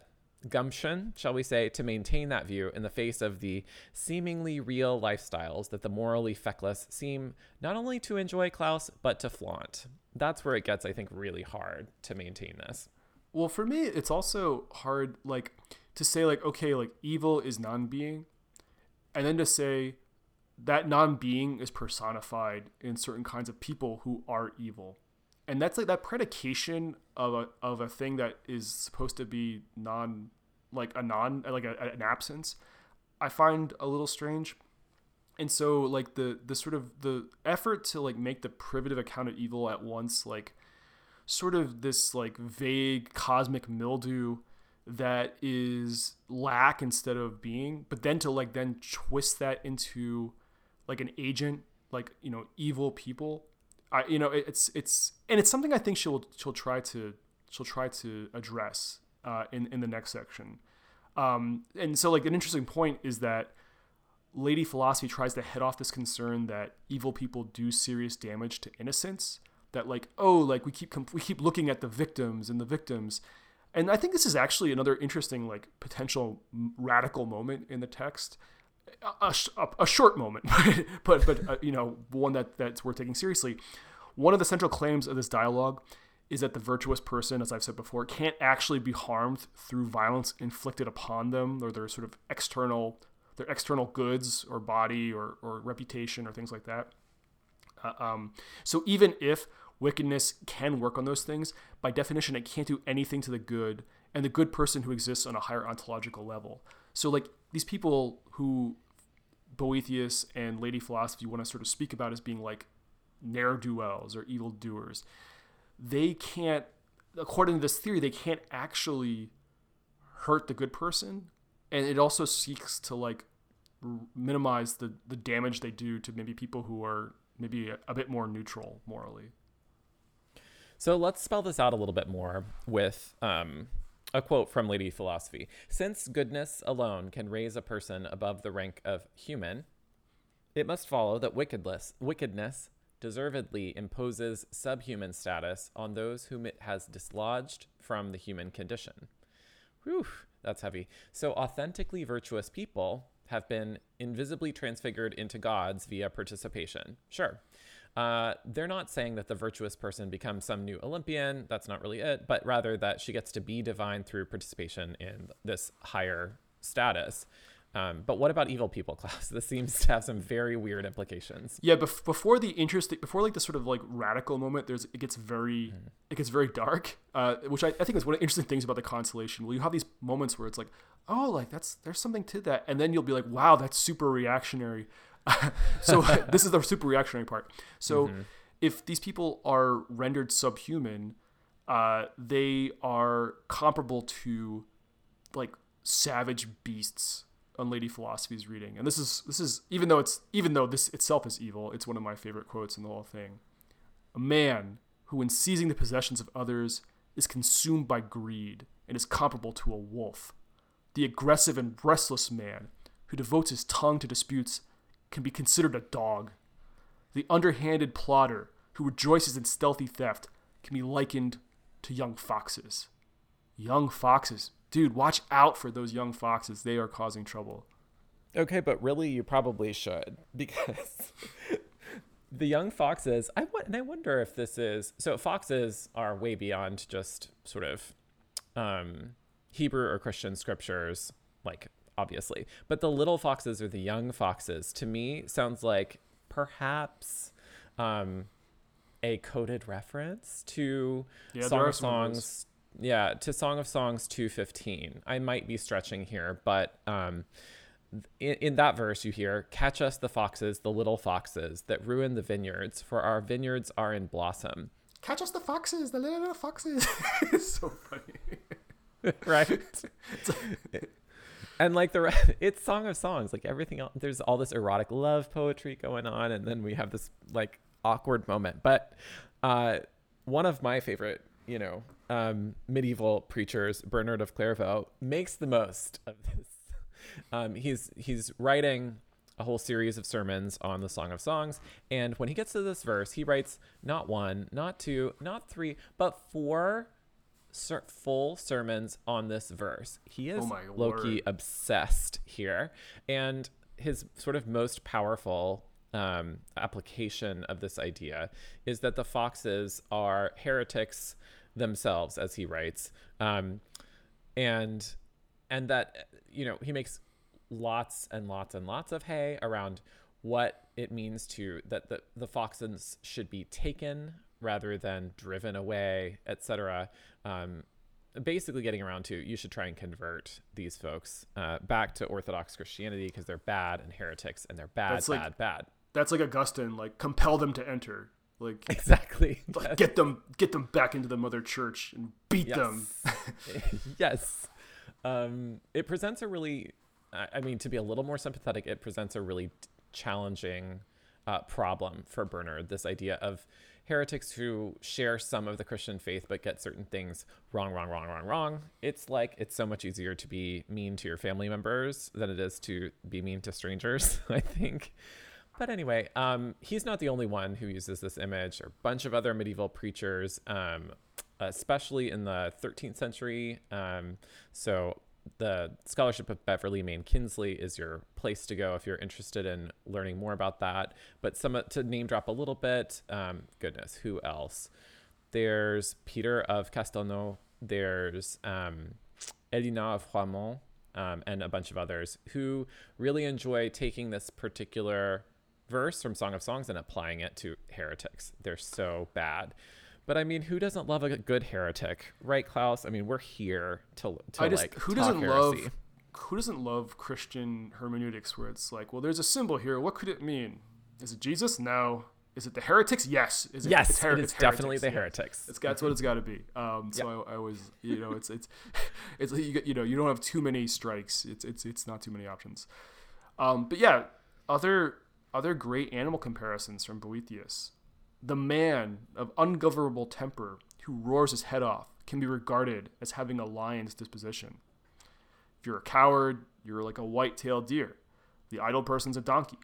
gumption, shall we say, to maintain that view in the face of the seemingly real lifestyles that the morally feckless seem not only to enjoy Klaus, but to flaunt. That's where it gets, I think, really hard to maintain this. Well, for me, it's also hard, like, to say, like, okay, like, evil is non being, and then to say, that non-being is personified in certain kinds of people who are evil and that's like that predication of a, of a thing that is supposed to be non like a non like a, an absence i find a little strange and so like the the sort of the effort to like make the privative account of evil at once like sort of this like vague cosmic mildew that is lack instead of being but then to like then twist that into like an agent, like you know, evil people. I you know, it's it's and it's something I think she'll she'll try to she'll try to address uh, in in the next section. Um, and so like an interesting point is that Lady Philosophy tries to head off this concern that evil people do serious damage to innocence. That like oh like we keep we keep looking at the victims and the victims, and I think this is actually another interesting like potential radical moment in the text a, a, a short moment, [LAUGHS] but but uh, you know one that that's worth taking seriously. One of the central claims of this dialogue is that the virtuous person, as I've said before, can't actually be harmed through violence inflicted upon them or their sort of external their external goods or body or, or reputation or things like that. Uh, um, so even if wickedness can work on those things, by definition, it can't do anything to the good and the good person who exists on a higher ontological level. So like these people who Boethius and Lady Philosophy want to sort of speak about as being like ne'er do wells or evil doers, they can't, according to this theory, they can't actually hurt the good person. And it also seeks to like minimize the, the damage they do to maybe people who are maybe a, a bit more neutral morally. So let's spell this out a little bit more with um, a quote from Lady Philosophy Since goodness alone can raise a person above the rank of human, it must follow that wickedness, wickedness deservedly imposes subhuman status on those whom it has dislodged from the human condition. Whew, that's heavy. So, authentically virtuous people have been invisibly transfigured into gods via participation. Sure. Uh, they're not saying that the virtuous person becomes some new Olympian. That's not really it, but rather that she gets to be divine through participation in this higher status. Um, but what about evil people, [LAUGHS] Klaus? This seems to have some very weird implications. Yeah, bef- before the interesting, before like the sort of like radical moment, there's it gets very, mm. it gets very dark, uh, which I, I think is one of the interesting things about the consolation. Well, you have these moments where it's like, oh, like that's there's something to that, and then you'll be like, wow, that's super reactionary. [LAUGHS] so [LAUGHS] this is the super reactionary part. So mm-hmm. if these people are rendered subhuman, uh, they are comparable to like savage beasts on Lady Philosophy's reading. And this is this is even though it's even though this itself is evil, it's one of my favorite quotes in the whole thing. A man who in seizing the possessions of others is consumed by greed and is comparable to a wolf. The aggressive and restless man who devotes his tongue to disputes can be considered a dog. The underhanded plotter who rejoices in stealthy theft can be likened to young foxes. Young foxes. Dude, watch out for those young foxes. They are causing trouble. Okay, but really, you probably should [LAUGHS] because the young foxes. I w- and I wonder if this is so. Foxes are way beyond just sort of um, Hebrew or Christian scriptures, like obviously. But the little foxes or the young foxes to me sounds like perhaps um, a coded reference to yeah, Song of Songs. Yeah, to Song of Songs 215. I might be stretching here, but um, in, in that verse you hear, Catch us the foxes, the little foxes that ruin the vineyards, for our vineyards are in blossom. Catch us the foxes, the little foxes. [LAUGHS] it's so funny. [LAUGHS] right? [LAUGHS] and like the [LAUGHS] it's Song of Songs, like everything else. There's all this erotic love poetry going on, and then we have this like awkward moment. But uh, one of my favorite, you know, um, medieval preachers, Bernard of Clairvaux, makes the most of this. [LAUGHS] Um, he's he's writing a whole series of sermons on the Song of Songs, and when he gets to this verse, he writes not one, not two, not three, but four ser- full sermons on this verse. He is Oh Loki obsessed here, and his sort of most powerful um, application of this idea is that the foxes are heretics themselves, as he writes, um, and and that you know he makes lots and lots and lots of hay around what it means to that the, the foxes should be taken rather than driven away etc um, basically getting around to you should try and convert these folks uh, back to orthodox christianity because they're bad and heretics and they're bad That's like- bad bad That's like Augustine, like compel them to enter. Like, [LAUGHS] exactly [LAUGHS] like get them get them back into the mother church and beat them. [LAUGHS] yes. Um, it presents a really, I I mean, to be a little more sympathetic, it presents a really challenging uh, problem for Bernard. This idea of heretics who share some of the Christian faith but get certain things wrong, wrong, wrong, wrong, wrong. It's like it's so much easier to be mean to your family members than it is to be mean to strangers, [LAUGHS] I think. But anyway, um, he's not the only one who uses this image. Are a bunch of other medieval preachers, um, especially in the 13th century. Um, so the scholarship of Beverly Mayne Kienzle is your place to go if you're interested in learning more about that. But some to name drop a little bit, um, goodness, who else? There's Peter of Castelnau. There's um, Helinand of Froidmont. Um, and a bunch of others who really enjoy taking this particular verse from Song of Songs and applying it to heretics. They're so bad. But I mean, who doesn't love a good heretic, right, Klaus? I mean, we're here to, to I just like who doesn't heresy. love who doesn't love Christian hermeneutics where it's like, well, there's a symbol here. What could it mean? Is it Jesus? No. Is it the heretics? Yes. Is it, Yes, it's her- it it's is definitely heretics, the yeah. heretics. It's that's what it's got to be. Um, so I, I always, you know, it's it's [LAUGHS] it's you, you know you don't have too many strikes. It's it's it's not too many options. Um, but yeah, other other great animal comparisons from Boethius. The man of ungovernable temper who roars his head off can be regarded as having a lion's disposition. If you're a coward, you're like a white-tailed deer. The idle person's a donkey.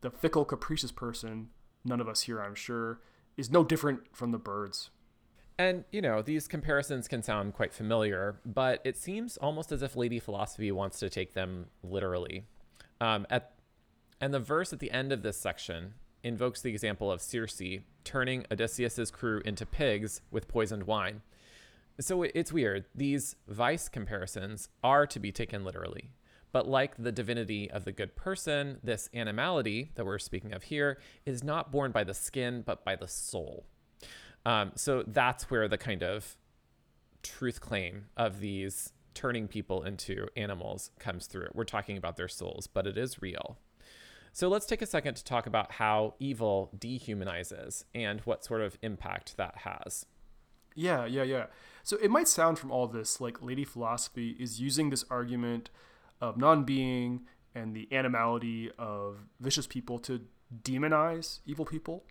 The fickle, capricious person, none of us here, I'm sure, is no different from the birds. And, you know, these comparisons can sound quite familiar, but it seems almost as if Lady Philosophy wants to take them literally. Um, at, and the verse at the end of this section invokes the example of Circe turning Odysseus's crew into pigs with poisoned wine. So it's weird. These vice comparisons are to be taken literally. But like the divinity of the good person, this animality that we're speaking of here is not born by the skin, but by the soul. Um, so that's where the kind of truth claim of these turning people into animals comes through. We're talking about their souls, but it is real. So let's take a second to talk about how evil dehumanizes and what sort of impact that has. Yeah, yeah, yeah. So it might sound from all this like Lady Philosophy is using this argument of non being and the animality of vicious people to demonize evil people.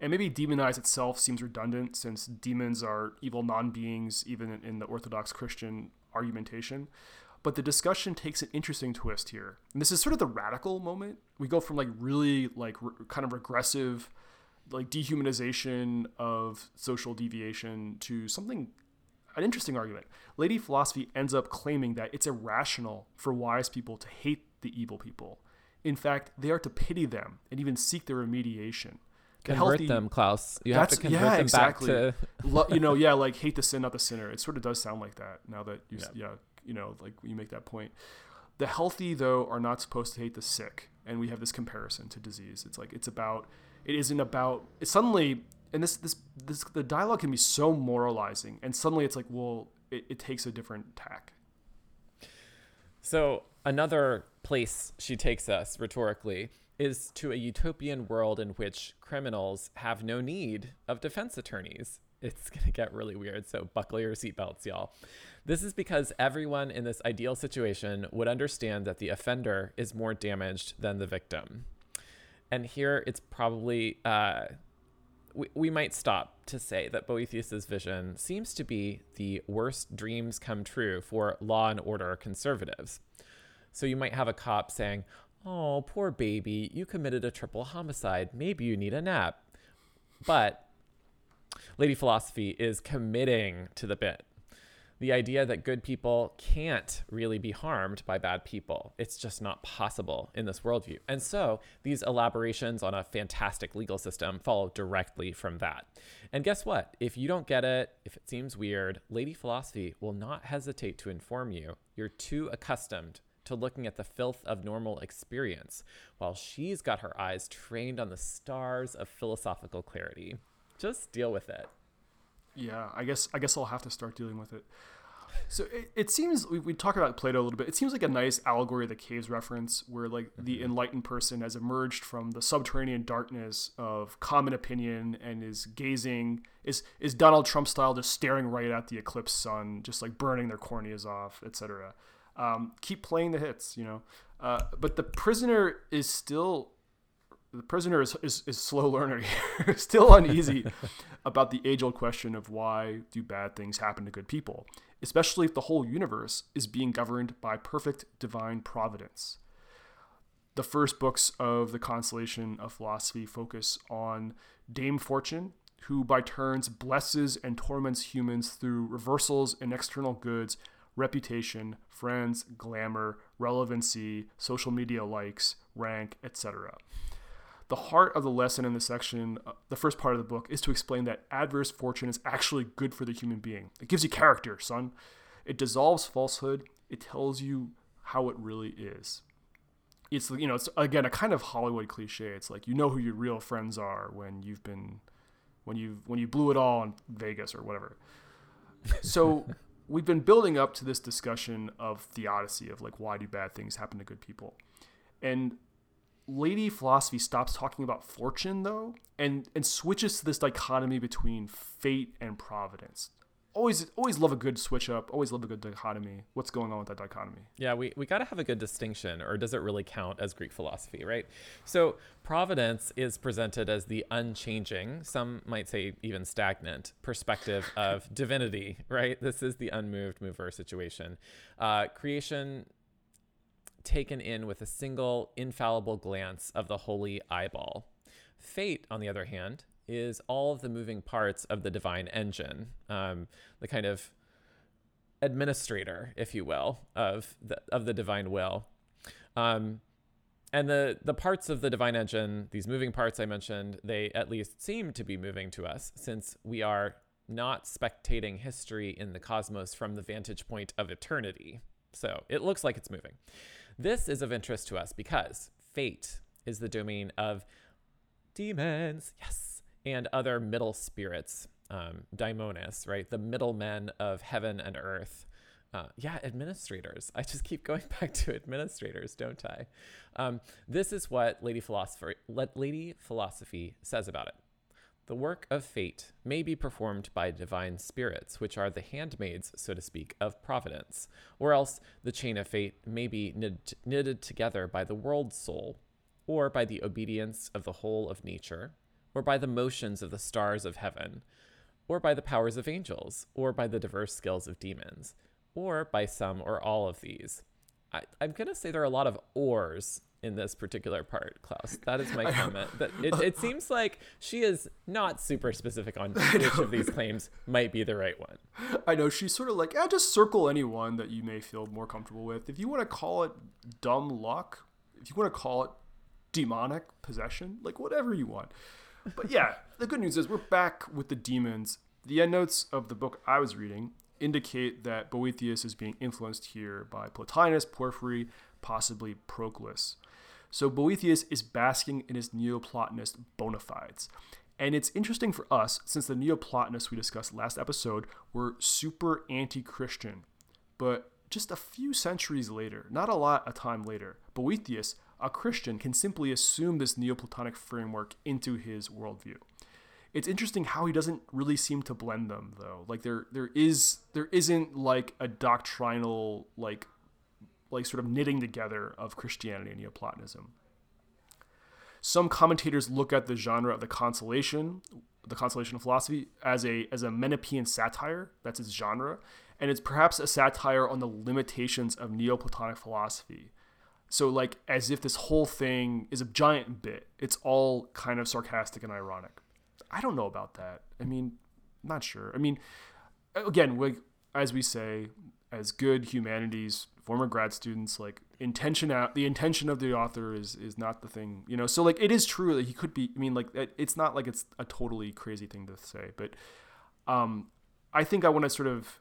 And maybe demonize itself seems redundant since demons are evil non beings, even in, in the Orthodox Christian argumentation. But the discussion takes an interesting twist here. And this is sort of the radical moment. We go from like really like re- kind of regressive like dehumanization of social deviation to something an interesting argument. Lady philosophy ends up claiming that it's irrational for wise people to hate the evil people. In fact, they are to pity them and even seek their remediation. The Convert healthy- them, Klaus. You have to convert yeah, them exactly. back to. You know, yeah, like hate the sin, not the sinner. It sort of does sound like that now that you, Yeah. yeah, you know, like you make that point. The healthy, though, are not supposed to hate the sick, and we have this comparison to disease. It's like it's about, it isn't about. It's suddenly, and this, this, this, the dialogue can be so moralizing, and suddenly it's like, well, it, it takes a different tack. So another place she takes us rhetorically is to a utopian world in which criminals have no need of defense attorneys. it's going to get really weird. So buckle your seatbelts, y'all. This is because everyone in this ideal situation would understand that the offender is more damaged than the victim. And here it's probably, uh, we, we might stop to say that Boethius's vision seems to be the worst dreams come true for law and order conservatives. So you might have a cop saying, Oh, poor baby, you committed a triple homicide. Maybe you need a nap. But Lady Philosophy is committing to the bit. The idea that good people can't really be harmed by bad people. It's just not possible in this worldview. And so these elaborations on a fantastic legal system follow directly from that. And guess what? If you don't get it, if it seems weird, Lady Philosophy will not hesitate to inform you. You're too accustomed to looking at the filth of normal experience, while she's got her eyes trained on the stars of philosophical clarity. Just deal with it. Yeah, I guess I guess I'll have to start dealing with it. So it, it seems we, we talk about Plato a little bit. It seems like a nice allegory of the caves reference, where like the Mm-hmm. enlightened person has emerged from the subterranean darkness of common opinion and is gazing is is Donald Trump style, just staring right at the eclipse sun, just like burning their corneas off, etc. Um, keep playing the hits, you know. Uh, but the prisoner is still the prisoner is, is, is slow learner here, [LAUGHS] still uneasy [LAUGHS] about the age old question of why do bad things happen to good people, especially if the whole universe is being governed by perfect divine providence. The first books of the Consolation of Philosophy focus on Dame Fortune, who by turns blesses and torments humans through reversals in external goods, reputation, friends, glamour, relevancy, social media likes, rank, etc the heart of the lesson in this section, uh, the first part of the book, is to explain that adverse fortune is actually good for the human being. It gives you character, son. It dissolves falsehood. It tells you how it really is. It's you know, it's again a kind of Hollywood cliche. It's like you know who your real friends are when you've been, when you when you blew it all in Vegas or whatever. So [LAUGHS] we've been building up to this discussion of theodicy of like why do bad things happen to good people, and Lady Philosophy stops talking about fortune though, and and switches to this dichotomy between fate and providence. Always always love a good switch up. Always love a good dichotomy. What's going on with that dichotomy? Yeah, we, we got to have a good distinction, or does it really count as Greek philosophy, right? So, providence is presented as the unchanging, some might say even stagnant, perspective of [LAUGHS] divinity, right? This is the unmoved mover situation. Uh, creation taken in with a single infallible glance of the holy eyeball. Fate, on the other hand, is all of the moving parts of the divine engine, um, the kind of administrator, if you will, of the of the divine will. Um, and the the parts of the divine engine, these moving parts I mentioned, they at least seem to be moving to us, since we are not spectating history in the cosmos from the vantage point of eternity. So it looks like it's moving. This is of interest to us because fate is the domain of demons, yes, and other middle spirits, um, daimones, right? The middlemen of heaven and earth. Uh, yeah, administrators. I just keep going [LAUGHS] back to administrators, don't I? Um, this is what Lady Philosophy, Lady Philosophy says about it. The work of fate may be performed by divine spirits, which are the handmaids, so to speak, of providence, or else the chain of fate may be knit, knitted together by the world soul, or by the obedience of the whole of nature, or by the motions of the stars of heaven, or by the powers of angels, or by the diverse skills of demons, or by some or all of these. I, I'm going to say there are a lot of ors in this particular part, Klaus. That is my comment. That it, it [LAUGHS] seems like she is not super specific on [LAUGHS] which of these claims might be the right one. I know she's sort of like, yeah, just circle anyone that you may feel more comfortable with. If you want to call it dumb luck, if you want to call it demonic possession, like whatever you want. But yeah, [LAUGHS] the good news is we're back with the demons. The endnotes of the book I was reading indicate that Boethius is being influenced here by Plotinus, Porphyry, possibly Proclus. So Boethius is basking in his Neoplatonist bona fides. And it's interesting for us since the Neoplatonists we discussed last episode were super anti Christian. But just a few centuries later, not a lot of time later, Boethius, a Christian, can simply assume this Neoplatonic framework into his worldview. It's interesting how he doesn't really seem to blend them though. Like there there is there isn't like a doctrinal like like sort of knitting together of Christianity and Neoplatonism. Some commentators look at the genre of the consolation, the consolation of philosophy, as a as a Menippean satire. That's its genre, and it's perhaps a satire on the limitations of Neoplatonic philosophy. So like as if this whole thing is a giant bit. It's all kind of sarcastic and ironic. I don't know about that. I mean, not sure. I mean, again, like as we say, as good humanities former grad students like intention out the intention of the author is is not the thing you know? So like it is true that he could be i mean like it, it's not like it's a totally crazy thing to say but um i think i want to sort of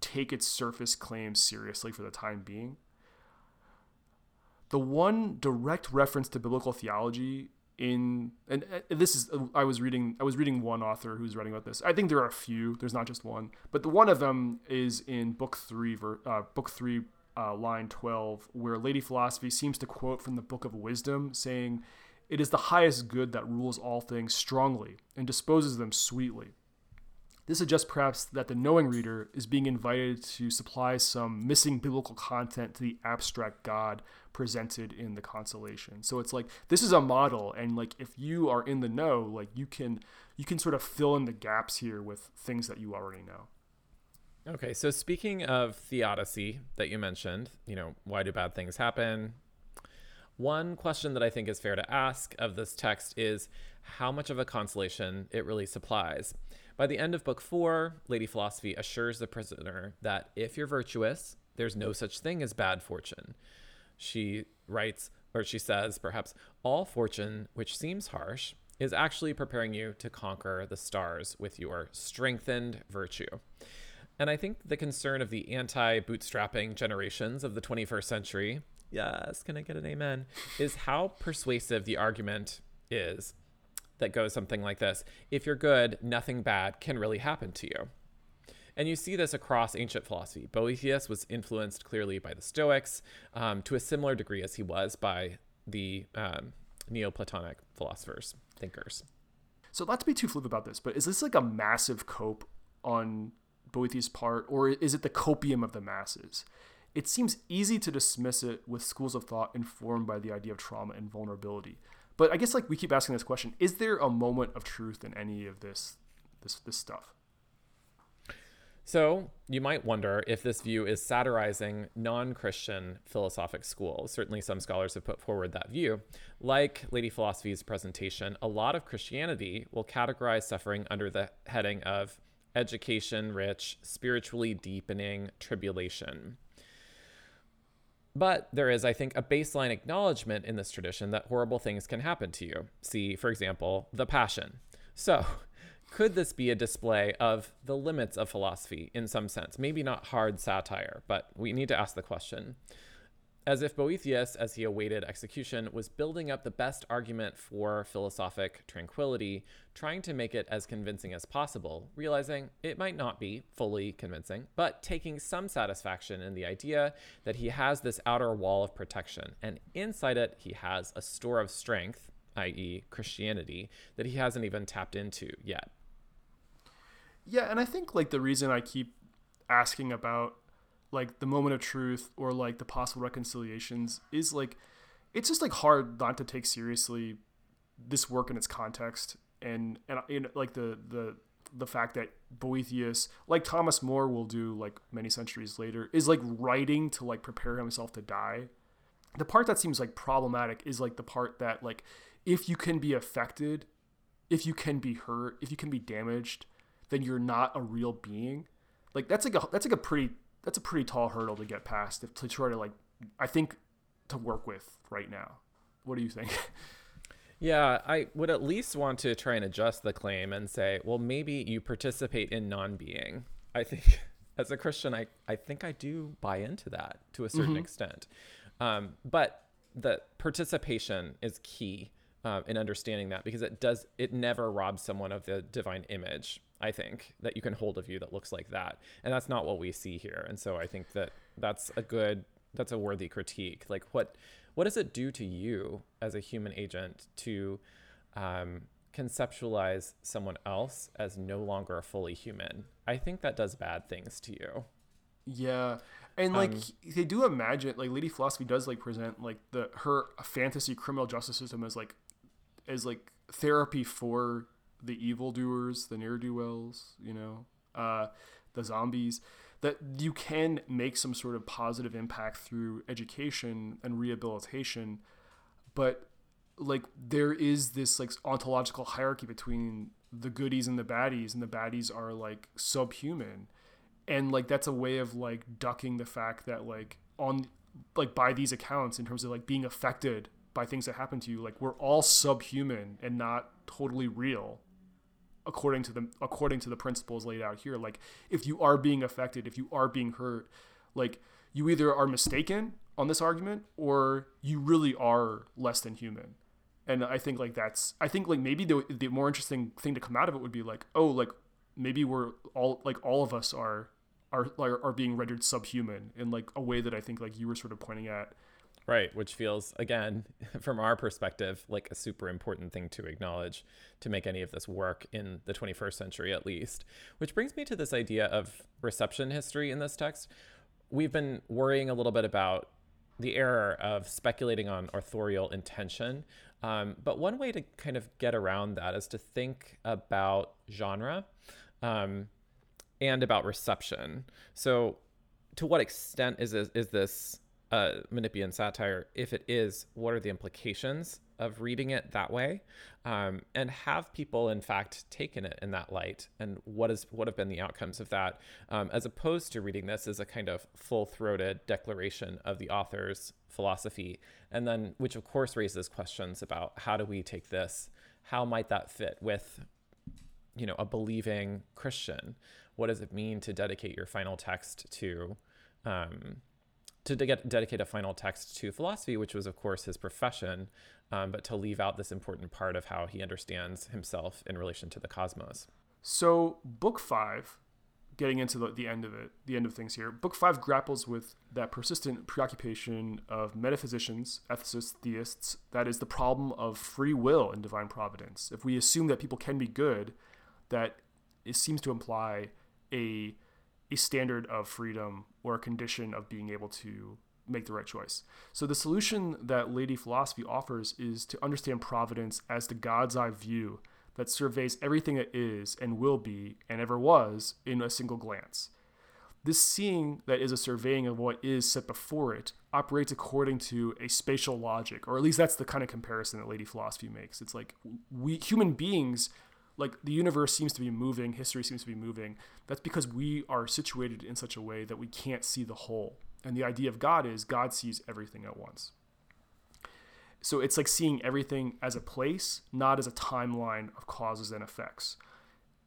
take its surface claims seriously for the time being. The one direct reference to biblical theology in and this is I was reading I was reading one author who's writing about this. I think there are a few. There's not just one, but the one of them is in book three, uh, book three, uh, line twelve, where Lady Philosophy seems to quote from the Book of Wisdom, saying, "It is the highest good that rules all things strongly and disposes them sweetly." This suggests perhaps that the knowing reader is being invited to supply some missing biblical content to the abstract God presented in the consolation. So it's like this is a model and like if you are in the know, like you can you can sort of fill in the gaps here with things that you already know. Okay, so speaking of theodicy that you mentioned, you know, why do bad things happen? One question that I think is fair to ask of this text is how much of a consolation it really supplies. By the end of book four, Lady Philosophy assures the prisoner that if you're virtuous, there's no such thing as bad fortune. She writes, or she says, perhaps, all fortune, which seems harsh, is actually preparing you to conquer the stars with your strengthened virtue. And I think the concern of the anti bootstrapping generations of the 21st century, yes, can I get an amen, is how persuasive the argument is that goes something like this If you're good, nothing bad can really happen to you. And you see this across ancient philosophy. Boethius was influenced clearly by the Stoics um, to a similar degree as he was by the um, Neoplatonic philosophers, thinkers. So, not to be too flip about this, but is this like a massive cope on Boethius' part, or is it the copium of the masses? It seems easy to dismiss it with schools of thought informed by the idea of trauma and vulnerability. But I guess like we keep asking this question: Is there a moment of truth in any of this, this, this stuff? So you might wonder if this view is satirizing non-Christian philosophic schools. Certainly, some scholars have put forward that view. Like Lady Philosophy's presentation, a lot of Christianity will categorize suffering under the heading of education-rich, spiritually deepening tribulation. But there is, I think, a baseline acknowledgement in this tradition that horrible things can happen to you. See, for example, the Passion. So, [LAUGHS] could this be a display of the limits of philosophy in some sense? Maybe not hard satire, but we need to ask the question as if Boethius, as he awaited execution, was building up the best argument for philosophic tranquility, trying to make it as convincing as possible, realizing it might not be fully convincing, but taking some satisfaction in the idea that he has this outer wall of protection, and inside it, he has a store of strength, i.e., Christianity, that he hasn't even tapped into yet. Yeah, and I think like the reason I keep asking about like the moment of truth or like the possible reconciliations is like it's just like hard not to take seriously this work in its context and and know, like the the the fact that Boethius, like Thomas More will do like many centuries later, is like writing to like prepare himself to die. The part that seems like problematic is like the part that like if you can be affected, if you can be hurt, if you can be damaged, then you're not a real being. Like that's like a that's like a pretty that's a pretty tall hurdle to get past if, to try to like I think to work with right now. What do you think? [LAUGHS] Yeah, I would at least want to try and adjust the claim and say, well, maybe you participate in non-being. I think [LAUGHS] as a Christian, I, I think I do buy into that to a certain mm-hmm. extent. Um, but the participation is key uh, in understanding that because it does it never robs someone of the divine image I think that you can hold a view that looks like that. And that's not what we see here. And so I think that that's a good that's a worthy critique. Like what what does it do to you as a human agent to um, conceptualize someone else as no longer a fully human, I think that does bad things to you. Yeah. And like Um, they do imagine like Lady Philosophy does like present like the her fantasy criminal justice system as like as like therapy for the evildoers, the ne'er do wells, you know, uh, the zombies. That you can make some sort of positive impact through education and rehabilitation, but like there is this like ontological hierarchy between the goodies and the baddies, and the baddies are like subhuman and like that's a way of like ducking the fact that like on like by these accounts in terms of like being affected by things that happen to you like we're all subhuman and not totally real according to the according to the principles laid out here. Like if you are being affected if you are being hurt like you either are mistaken on this argument or you really are less than human. And i think like that's i think like maybe the, the more interesting thing to come out of it would be like oh like maybe we're all like all of us are are are, being rendered subhuman in like a way that i think like you were sort of pointing at Right, which feels again [LAUGHS] from our perspective like a super important thing to acknowledge to make any of this work in the 21st century at least. Which brings me to this idea of reception history in this text. We've been worrying a little bit about the error of speculating on authorial intention. Um, but one way to kind of get around that is to think about genre um, and about reception. So, to what extent is this, is this uh, Menippean satire? If it is, what are the implications of reading it that way? Um, and have people, in fact, taken it in that light? And what is what have been the outcomes of that? Um, as opposed to reading this as a kind of full-throated declaration of the author's philosophy, and then which of course raises questions about how do we take this? How might that fit with you know a believing christian what does it mean to dedicate your final text to um, to get, dedicate a final text to philosophy which was of course his profession um, but to leave out this important part of how he understands himself in relation to the cosmos So, book five, getting into the, the end of it, the end of things here, book five grapples with that persistent preoccupation of metaphysicians, ethicists, theists, that is the problem of free will in divine providence. If we assume that people can be good, that it seems to imply a a standard of freedom or a condition of being able to make the right choice. So the solution that Lady Philosophy offers is to understand providence as the God's eye view that surveys everything that is and will be and ever was in a single glance. This seeing that is a surveying of what is set before it operates according to a spatial logic, or at least that's the kind of comparison that Lady Philosophy makes. It's like we human beings, like the universe seems to be moving, history seems to be moving. That's because we are situated in such a way that we can't see the whole. And the idea of God is God sees everything at once. So it's like seeing everything as a place, not as a timeline of causes and effects.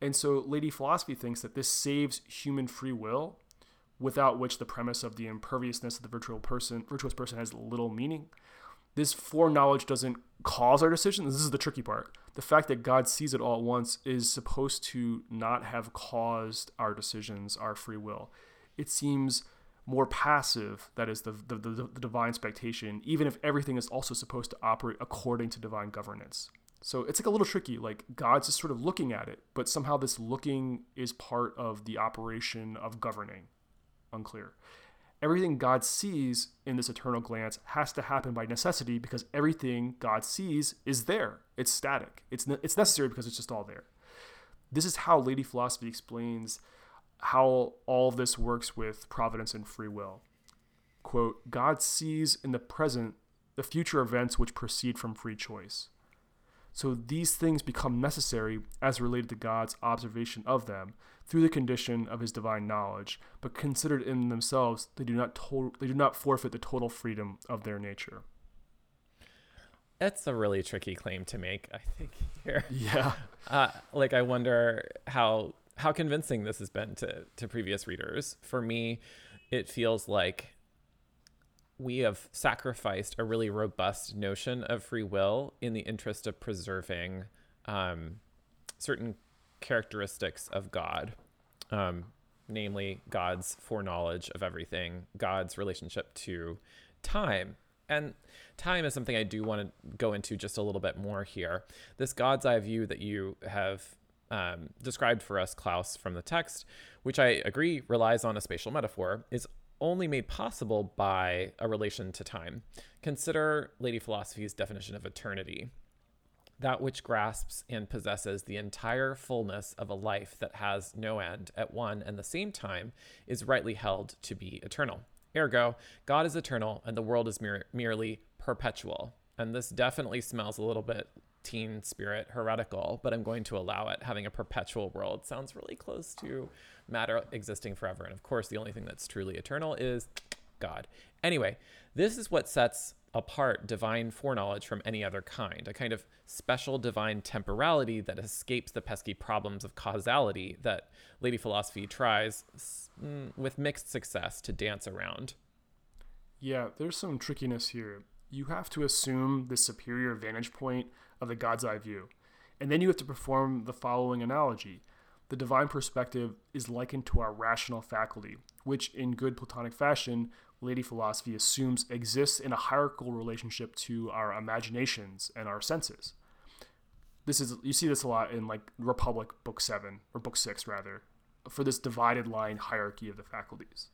And so Lady Philosophy thinks that this saves human free will, without which the premise of the imperviousness of the virtual person, virtuous person has little meaning. This foreknowledge doesn't cause our decisions. This is the tricky part. The fact that God sees it all at once is supposed to not have caused our decisions, our free will. It seems more passive, that is the, the, the, the divine expectation, even if everything is also supposed to operate according to divine governance. So it's like a little tricky. Like God's just sort of looking at it, but somehow this looking is part of the operation of governing. Unclear. Everything God sees in this eternal glance has to happen by necessity because everything God sees is there. It's static. It's ne- it's necessary because it's just all there. This is how Lady Philosophy explains how all of this works with providence and free will. Quote, God sees in the present the future events which proceed from free choice. So these things become necessary as related to God's observation of them through the condition of his divine knowledge, but considered in themselves, they do not to- they do not forfeit the total freedom of their nature. That's a really tricky claim to make, I think, here. [LAUGHS] Yeah. Uh, like, I wonder how how convincing this has been to to previous readers. For me, it feels like we have sacrificed a really robust notion of free will in the interest of preserving um, certain characteristics of God, um, namely God's foreknowledge of everything, God's relationship to time, And time is something I do want to go into just a little bit more here. This God's eye view that you have um, described for us, Klaus, from the text, which I agree relies on a spatial metaphor, is only made possible by a relation to time. Consider Lady Philosophy's definition of eternity that which grasps and possesses the entire fullness of a life that has no end at one and the same time is rightly held to be eternal. Ergo, God is eternal and the world is mere- merely perpetual. And this definitely smells a little bit teen spirit heretical, but I'm going to allow it. Having a perpetual world sounds really close to matter existing forever. And of course, the only thing that's truly eternal is God. Anyway, this is what sets apart divine foreknowledge from any other kind, a kind of special divine temporality that escapes the pesky problems of causality that Lady Philosophy tries, mm, with mixed success, to dance around. Yeah, there's some trickiness here. You have to assume the superior vantage point of the God's eye view, and then you have to perform the following analogy. The divine perspective is likened to our rational faculty, which, in good Platonic fashion, Lady Philosophy assumes exists in a hierarchical relationship to our imaginations and our senses. This is you see this a lot in like Republic Book Seven or Book Six rather, for this divided line hierarchy of the faculties.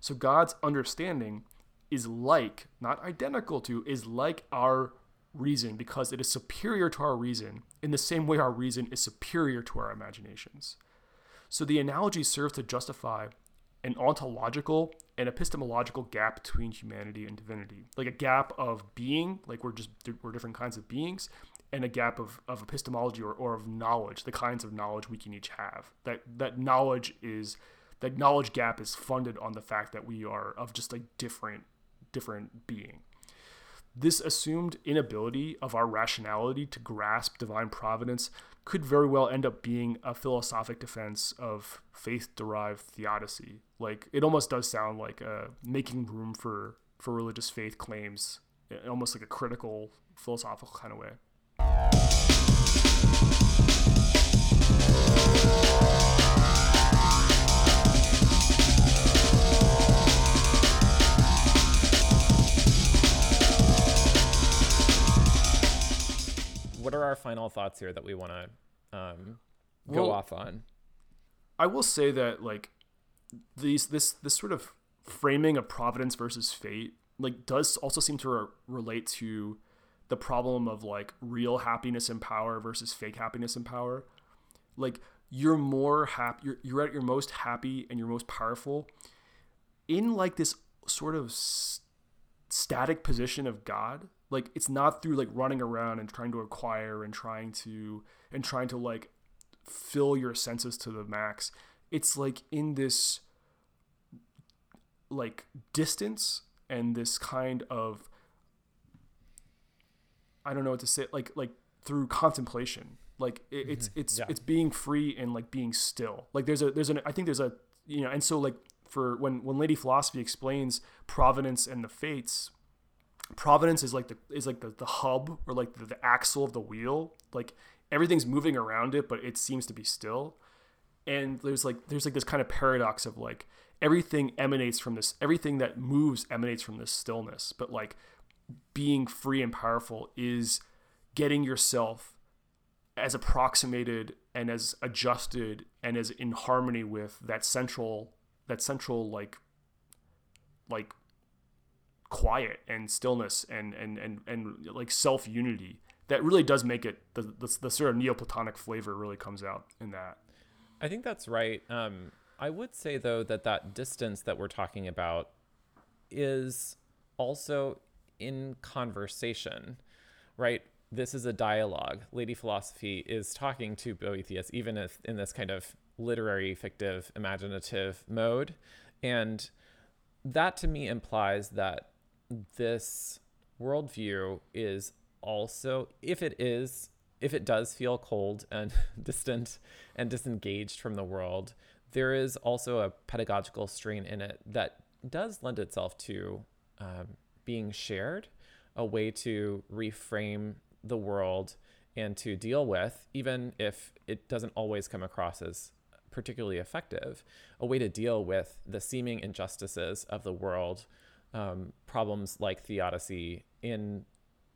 So God's understanding is like, not identical to, is like our reason because it is superior to our reason in the same way our reason is superior to our imaginations. So the analogy serves to justify an ontological and epistemological gap between humanity and divinity, like a gap of being, like we're just we're different kinds of beings, and a gap of, of epistemology or, or of knowledge, the kinds of knowledge we can each have. That that knowledge is that knowledge gap is funded on the fact that we are of just a different different being. This assumed inability of our rationality to grasp divine providence could very well end up being a philosophic defense of faith derived theodicy. Like, it almost does sound like uh, making room for, for religious faith claims, almost like a critical philosophical kind of way. What are our final thoughts here that we want to um, go well, off on? I will say that like these this this sort of framing of providence versus fate like does also seem to re- relate to the problem of like real happiness and power versus fake happiness and power. Like you're more happy you're, you're at your most happy and you're most powerful in like this sort of st- static position of God like it's not through like running around and trying to acquire and trying to and trying to like fill your senses to the max it's like in this like distance and this kind of i don't know what to say like like through contemplation like it, mm-hmm. it's it's yeah. it's being free and like being still like there's a there's an i think there's a you know and so like for when when lady philosophy explains providence and the fates Providence is like the is like the, the hub or like the, the axle of the wheel. Like everything's moving around it, but it seems to be still. And there's like there's like this kind of paradox of like everything emanates from this everything that moves emanates from this stillness. But like being free and powerful is getting yourself as approximated and as adjusted and as in harmony with that central that central like like quiet and stillness and and and, and like self unity that really does make it the, the, the sort of neoplatonic flavor really comes out in that. I think that's right. Um, i would say though that that distance that we're talking about is also in conversation right? This is a dialogue. Lady philosophy is talking to boethius even if in this kind of literary fictive imaginative mode. And that to me implies that this worldview is also, if it is, if it does feel cold and [LAUGHS] distant and disengaged from the world, there is also a pedagogical strain in it that does lend itself to um, being shared, a way to reframe the world and to deal with, even if it doesn't always come across as particularly effective, a way to deal with the seeming injustices of the world um, problems like theodicy in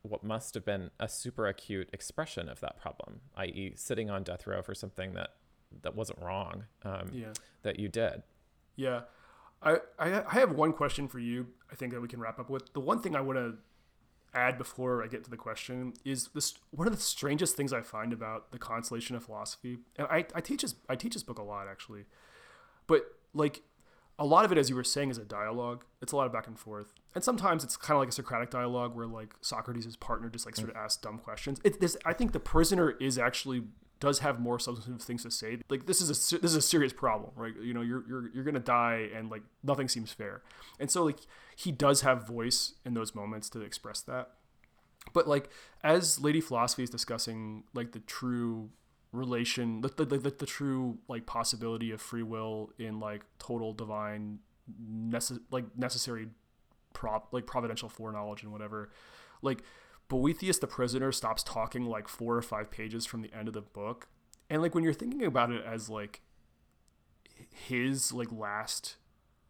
what must have been a super acute expression of that problem, i.e., sitting on death row for something that that wasn't wrong um, Yeah. that you did. Yeah. I, I I have one question for you. I think that we can wrap up with. The one thing I want to add before I get to the question is this one of the strangest things I find about the Consolation of Philosophy. And I, I teach this I teach this book a lot actually. But like a lot of it as you were saying is a dialogue. It's a lot of back and forth. And sometimes it's kind of like a Socratic dialogue where like Socrates' partner just like sort of asks dumb questions. It, this I think the prisoner is actually does have more substantive things to say. Like this is a this is a serious problem, right? You know, you're you're you're gonna die, and like nothing seems fair. And so like he does have voice in those moments to express that. But like as Lady Philosophy is discussing like the true relation, the the, the, the true like possibility of free will in like total divine necess- like necessary prop like providential foreknowledge and whatever, like Boethius the prisoner stops talking like four or five pages from the end of the book. And like when you're thinking about it as like his like last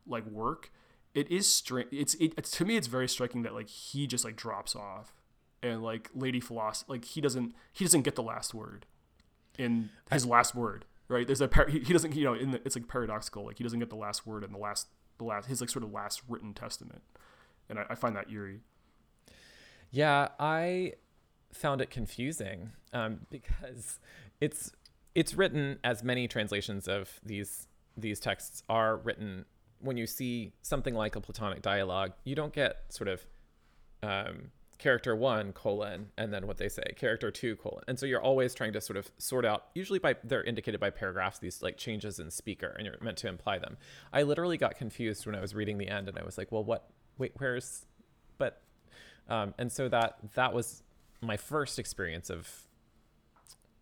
like work, it is strange. It's it, it's to me it's very striking that like he just like drops off and like Lady Philosophy like he doesn't he doesn't get the last word in his last word right? There's a par- he, he doesn't you know in the, it's like paradoxical like he doesn't get the last word in the last the last his like sort of last written testament. And I, I find that eerie. Yeah, I found it confusing um, because it's it's written as many translations of these these texts are written. When you see something like a Platonic dialogue, you don't get sort of um, character one colon and then what they say character two colon, and so you're always trying to sort of sort out. Usually by they're indicated by paragraphs these like changes in speaker, and you're meant to imply them. I literally got confused when I was reading the end, and I was like, well, what? Wait, where's? But um, and so that that was my first experience of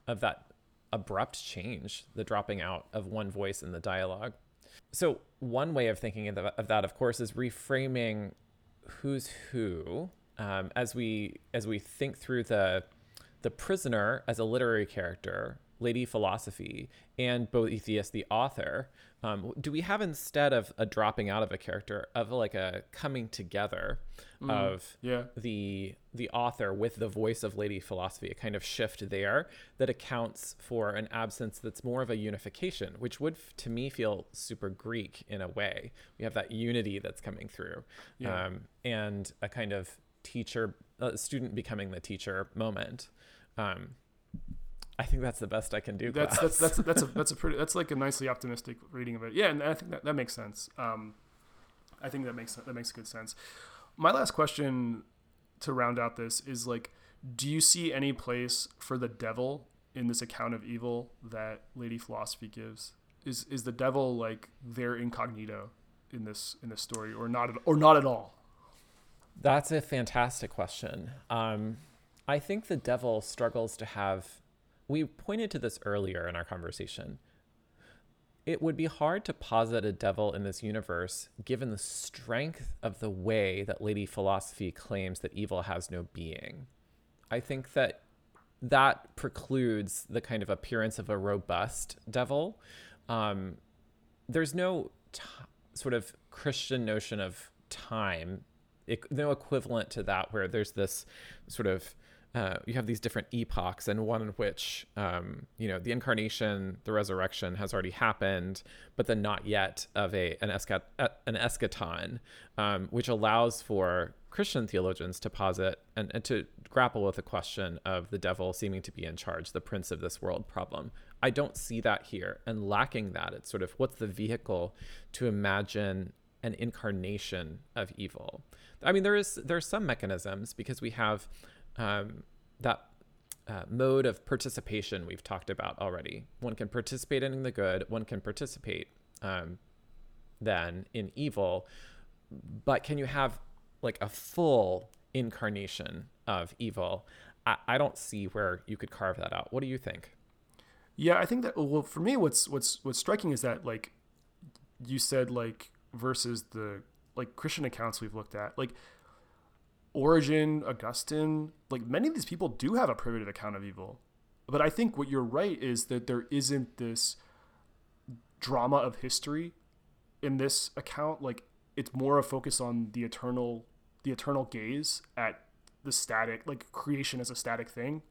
of that abrupt change the dropping out of one voice in the dialogue so one way of thinking of that, of course is reframing who's who um, as we as we think through the the prisoner as a literary character lady philosophy and boethius the author um, do we have instead of a dropping out of a character of like a coming together of yeah. the the author with the voice of lady philosophy a kind of shift there that accounts for an absence that's more of a unification which would to me feel super greek in a way. We have that unity that's coming through. Yeah. um, and a kind of teacher a student becoming the teacher moment um, i think that's the best i can do that's class. that's that's [LAUGHS] that's a that's a pretty that's like a nicely optimistic reading of it. Yeah, and I think that, that makes sense. Um, I think that makes that makes good sense. My last question to round out this is like, do you see any place for the devil in this account of evil that Lady Philosophy gives? Is is the devil like there incognito in this in this story, or not at, or not at all? That's a fantastic question. Um, I think the devil struggles to have. We pointed to this earlier in our conversation. It would be hard to posit a devil in this universe given the strength of the way that Lady Philosophy claims that evil has no being. I think that that precludes the kind of appearance of a robust devil. Um, there's no t- sort of Christian notion of time, no equivalent to that, where there's this sort of uh, you have these different epochs, and one in which um, you know the incarnation, the resurrection has already happened, but then not yet of a an, escat, uh, an eschaton, um, which allows for Christian theologians to posit and, and to grapple with the question of the devil seeming to be in charge, the prince of this world problem. I don't see that here, and lacking that, it's sort of what's the vehicle to imagine an incarnation of evil. I mean, there is there are some mechanisms because we have um, that uh, mode of participation we've talked about already. One can participate in the good. One can participate um, then in evil. But can you have like a full incarnation of evil? I, I don't see where you could carve that out. What do you think? Yeah, I think that well for me what's what's what's striking is that like you said like versus the like Christian accounts we've looked at, like Origen, Augustine, like many of these people do have a privative account of evil. But I think what you're right is that there isn't this drama of history in this account. Like it's more a focus on the eternal the eternal gaze at the static like creation as a static thing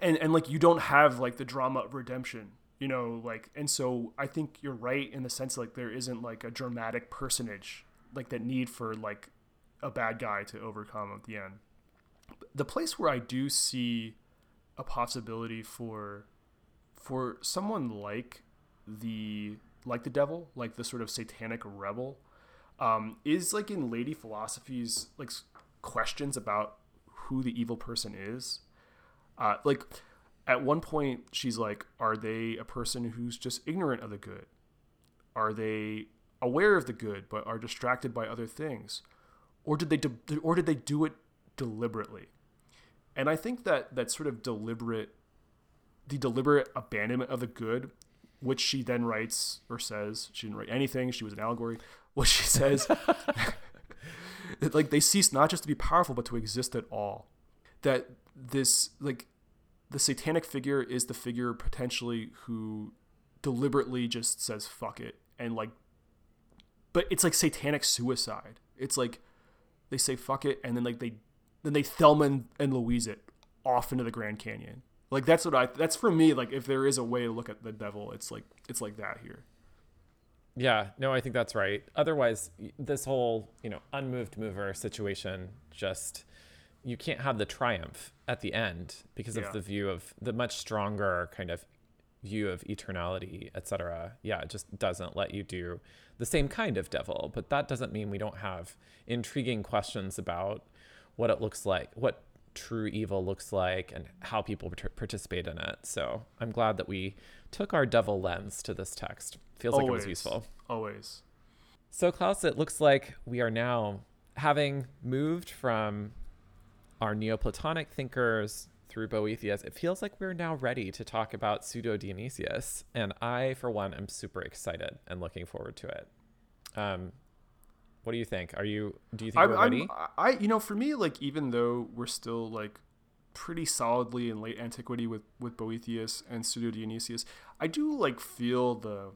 and and like you don't have like the drama of redemption you know like and so i think you're right in the sense like there isn't like a dramatic personage like that need for like a bad guy to overcome at the end. The place where i do see a possibility for for someone like the like the devil like the sort of satanic rebel um, is like in lady philosophy's like questions about who the evil person is. Uh, like at one point she's like are they a person who's just ignorant of the good? Are they aware of the good but are distracted by other things? Or did they de- or did they do it deliberately? And i think that that sort of deliberate the deliberate abandonment of the good which she then writes or says she didn't write anything she was an allegory [LAUGHS] what she says [LAUGHS] like they cease not just to be powerful but to exist at all. That this like the satanic figure is the figure potentially who deliberately just says fuck it and like but it's like satanic suicide. It's like they say fuck it and then like they then they Thelma and, and Louise it off into the Grand Canyon. Like that's what I that's for me like if there is a way to look at the devil it's like it's like that here. Yeah, no, I think that's right. Otherwise, this whole, you know, unmoved mover situation just you can't have the triumph at the end because Yeah. of the view of the much stronger kind of view of eternality, etc. Yeah, it just doesn't let you do the same kind of devil, but that doesn't mean we don't have intriguing questions about what it looks like, what true evil looks like and how people part- participate in it. So, I'm glad that we took our devil lens to this text. Feels like it was useful. always So, Klaus, it looks like we are now having moved from our Neoplatonic thinkers through Boethius. It feels like we're now ready to talk about Pseudo Dionysius. And I, for one, am super excited and looking forward to it. Um, what do you think? Are you, do you think I'm, we're ready? I'm, I, you know, for me, like, even though we're still like pretty solidly in late antiquity with with Boethius and Pseudo Dionysius, I do like feel the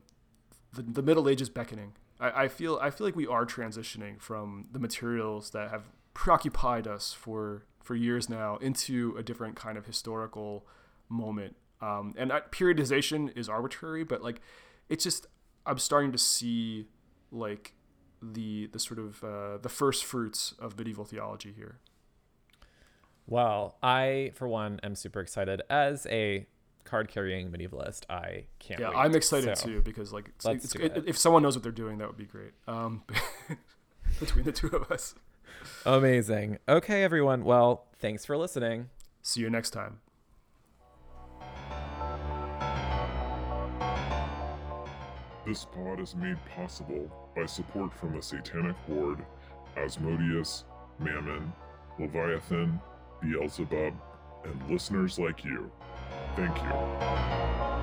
the, the Middle Ages beckoning. I, I feel I feel like we are transitioning from the materials that have preoccupied us for for years now into a different kind of historical moment. Um, and I, periodization is arbitrary, but like it's just I'm starting to see like the the sort of uh, the first fruits of medieval theology here. well, I, for one, am super excited. As a card carrying medievalist, I can't Yeah, wait. I'm excited So- too because like it's, it's, it, it. if someone knows what they're doing, that would be great. Um, [LAUGHS] between the two of us. Amazing. Okay, everyone. Well, thanks for listening. See you next time. This pod is made possible by support from the Satanic Horde, Asmodeus, Mammon, Leviathan, Beelzebub, and listeners like you. Thank you.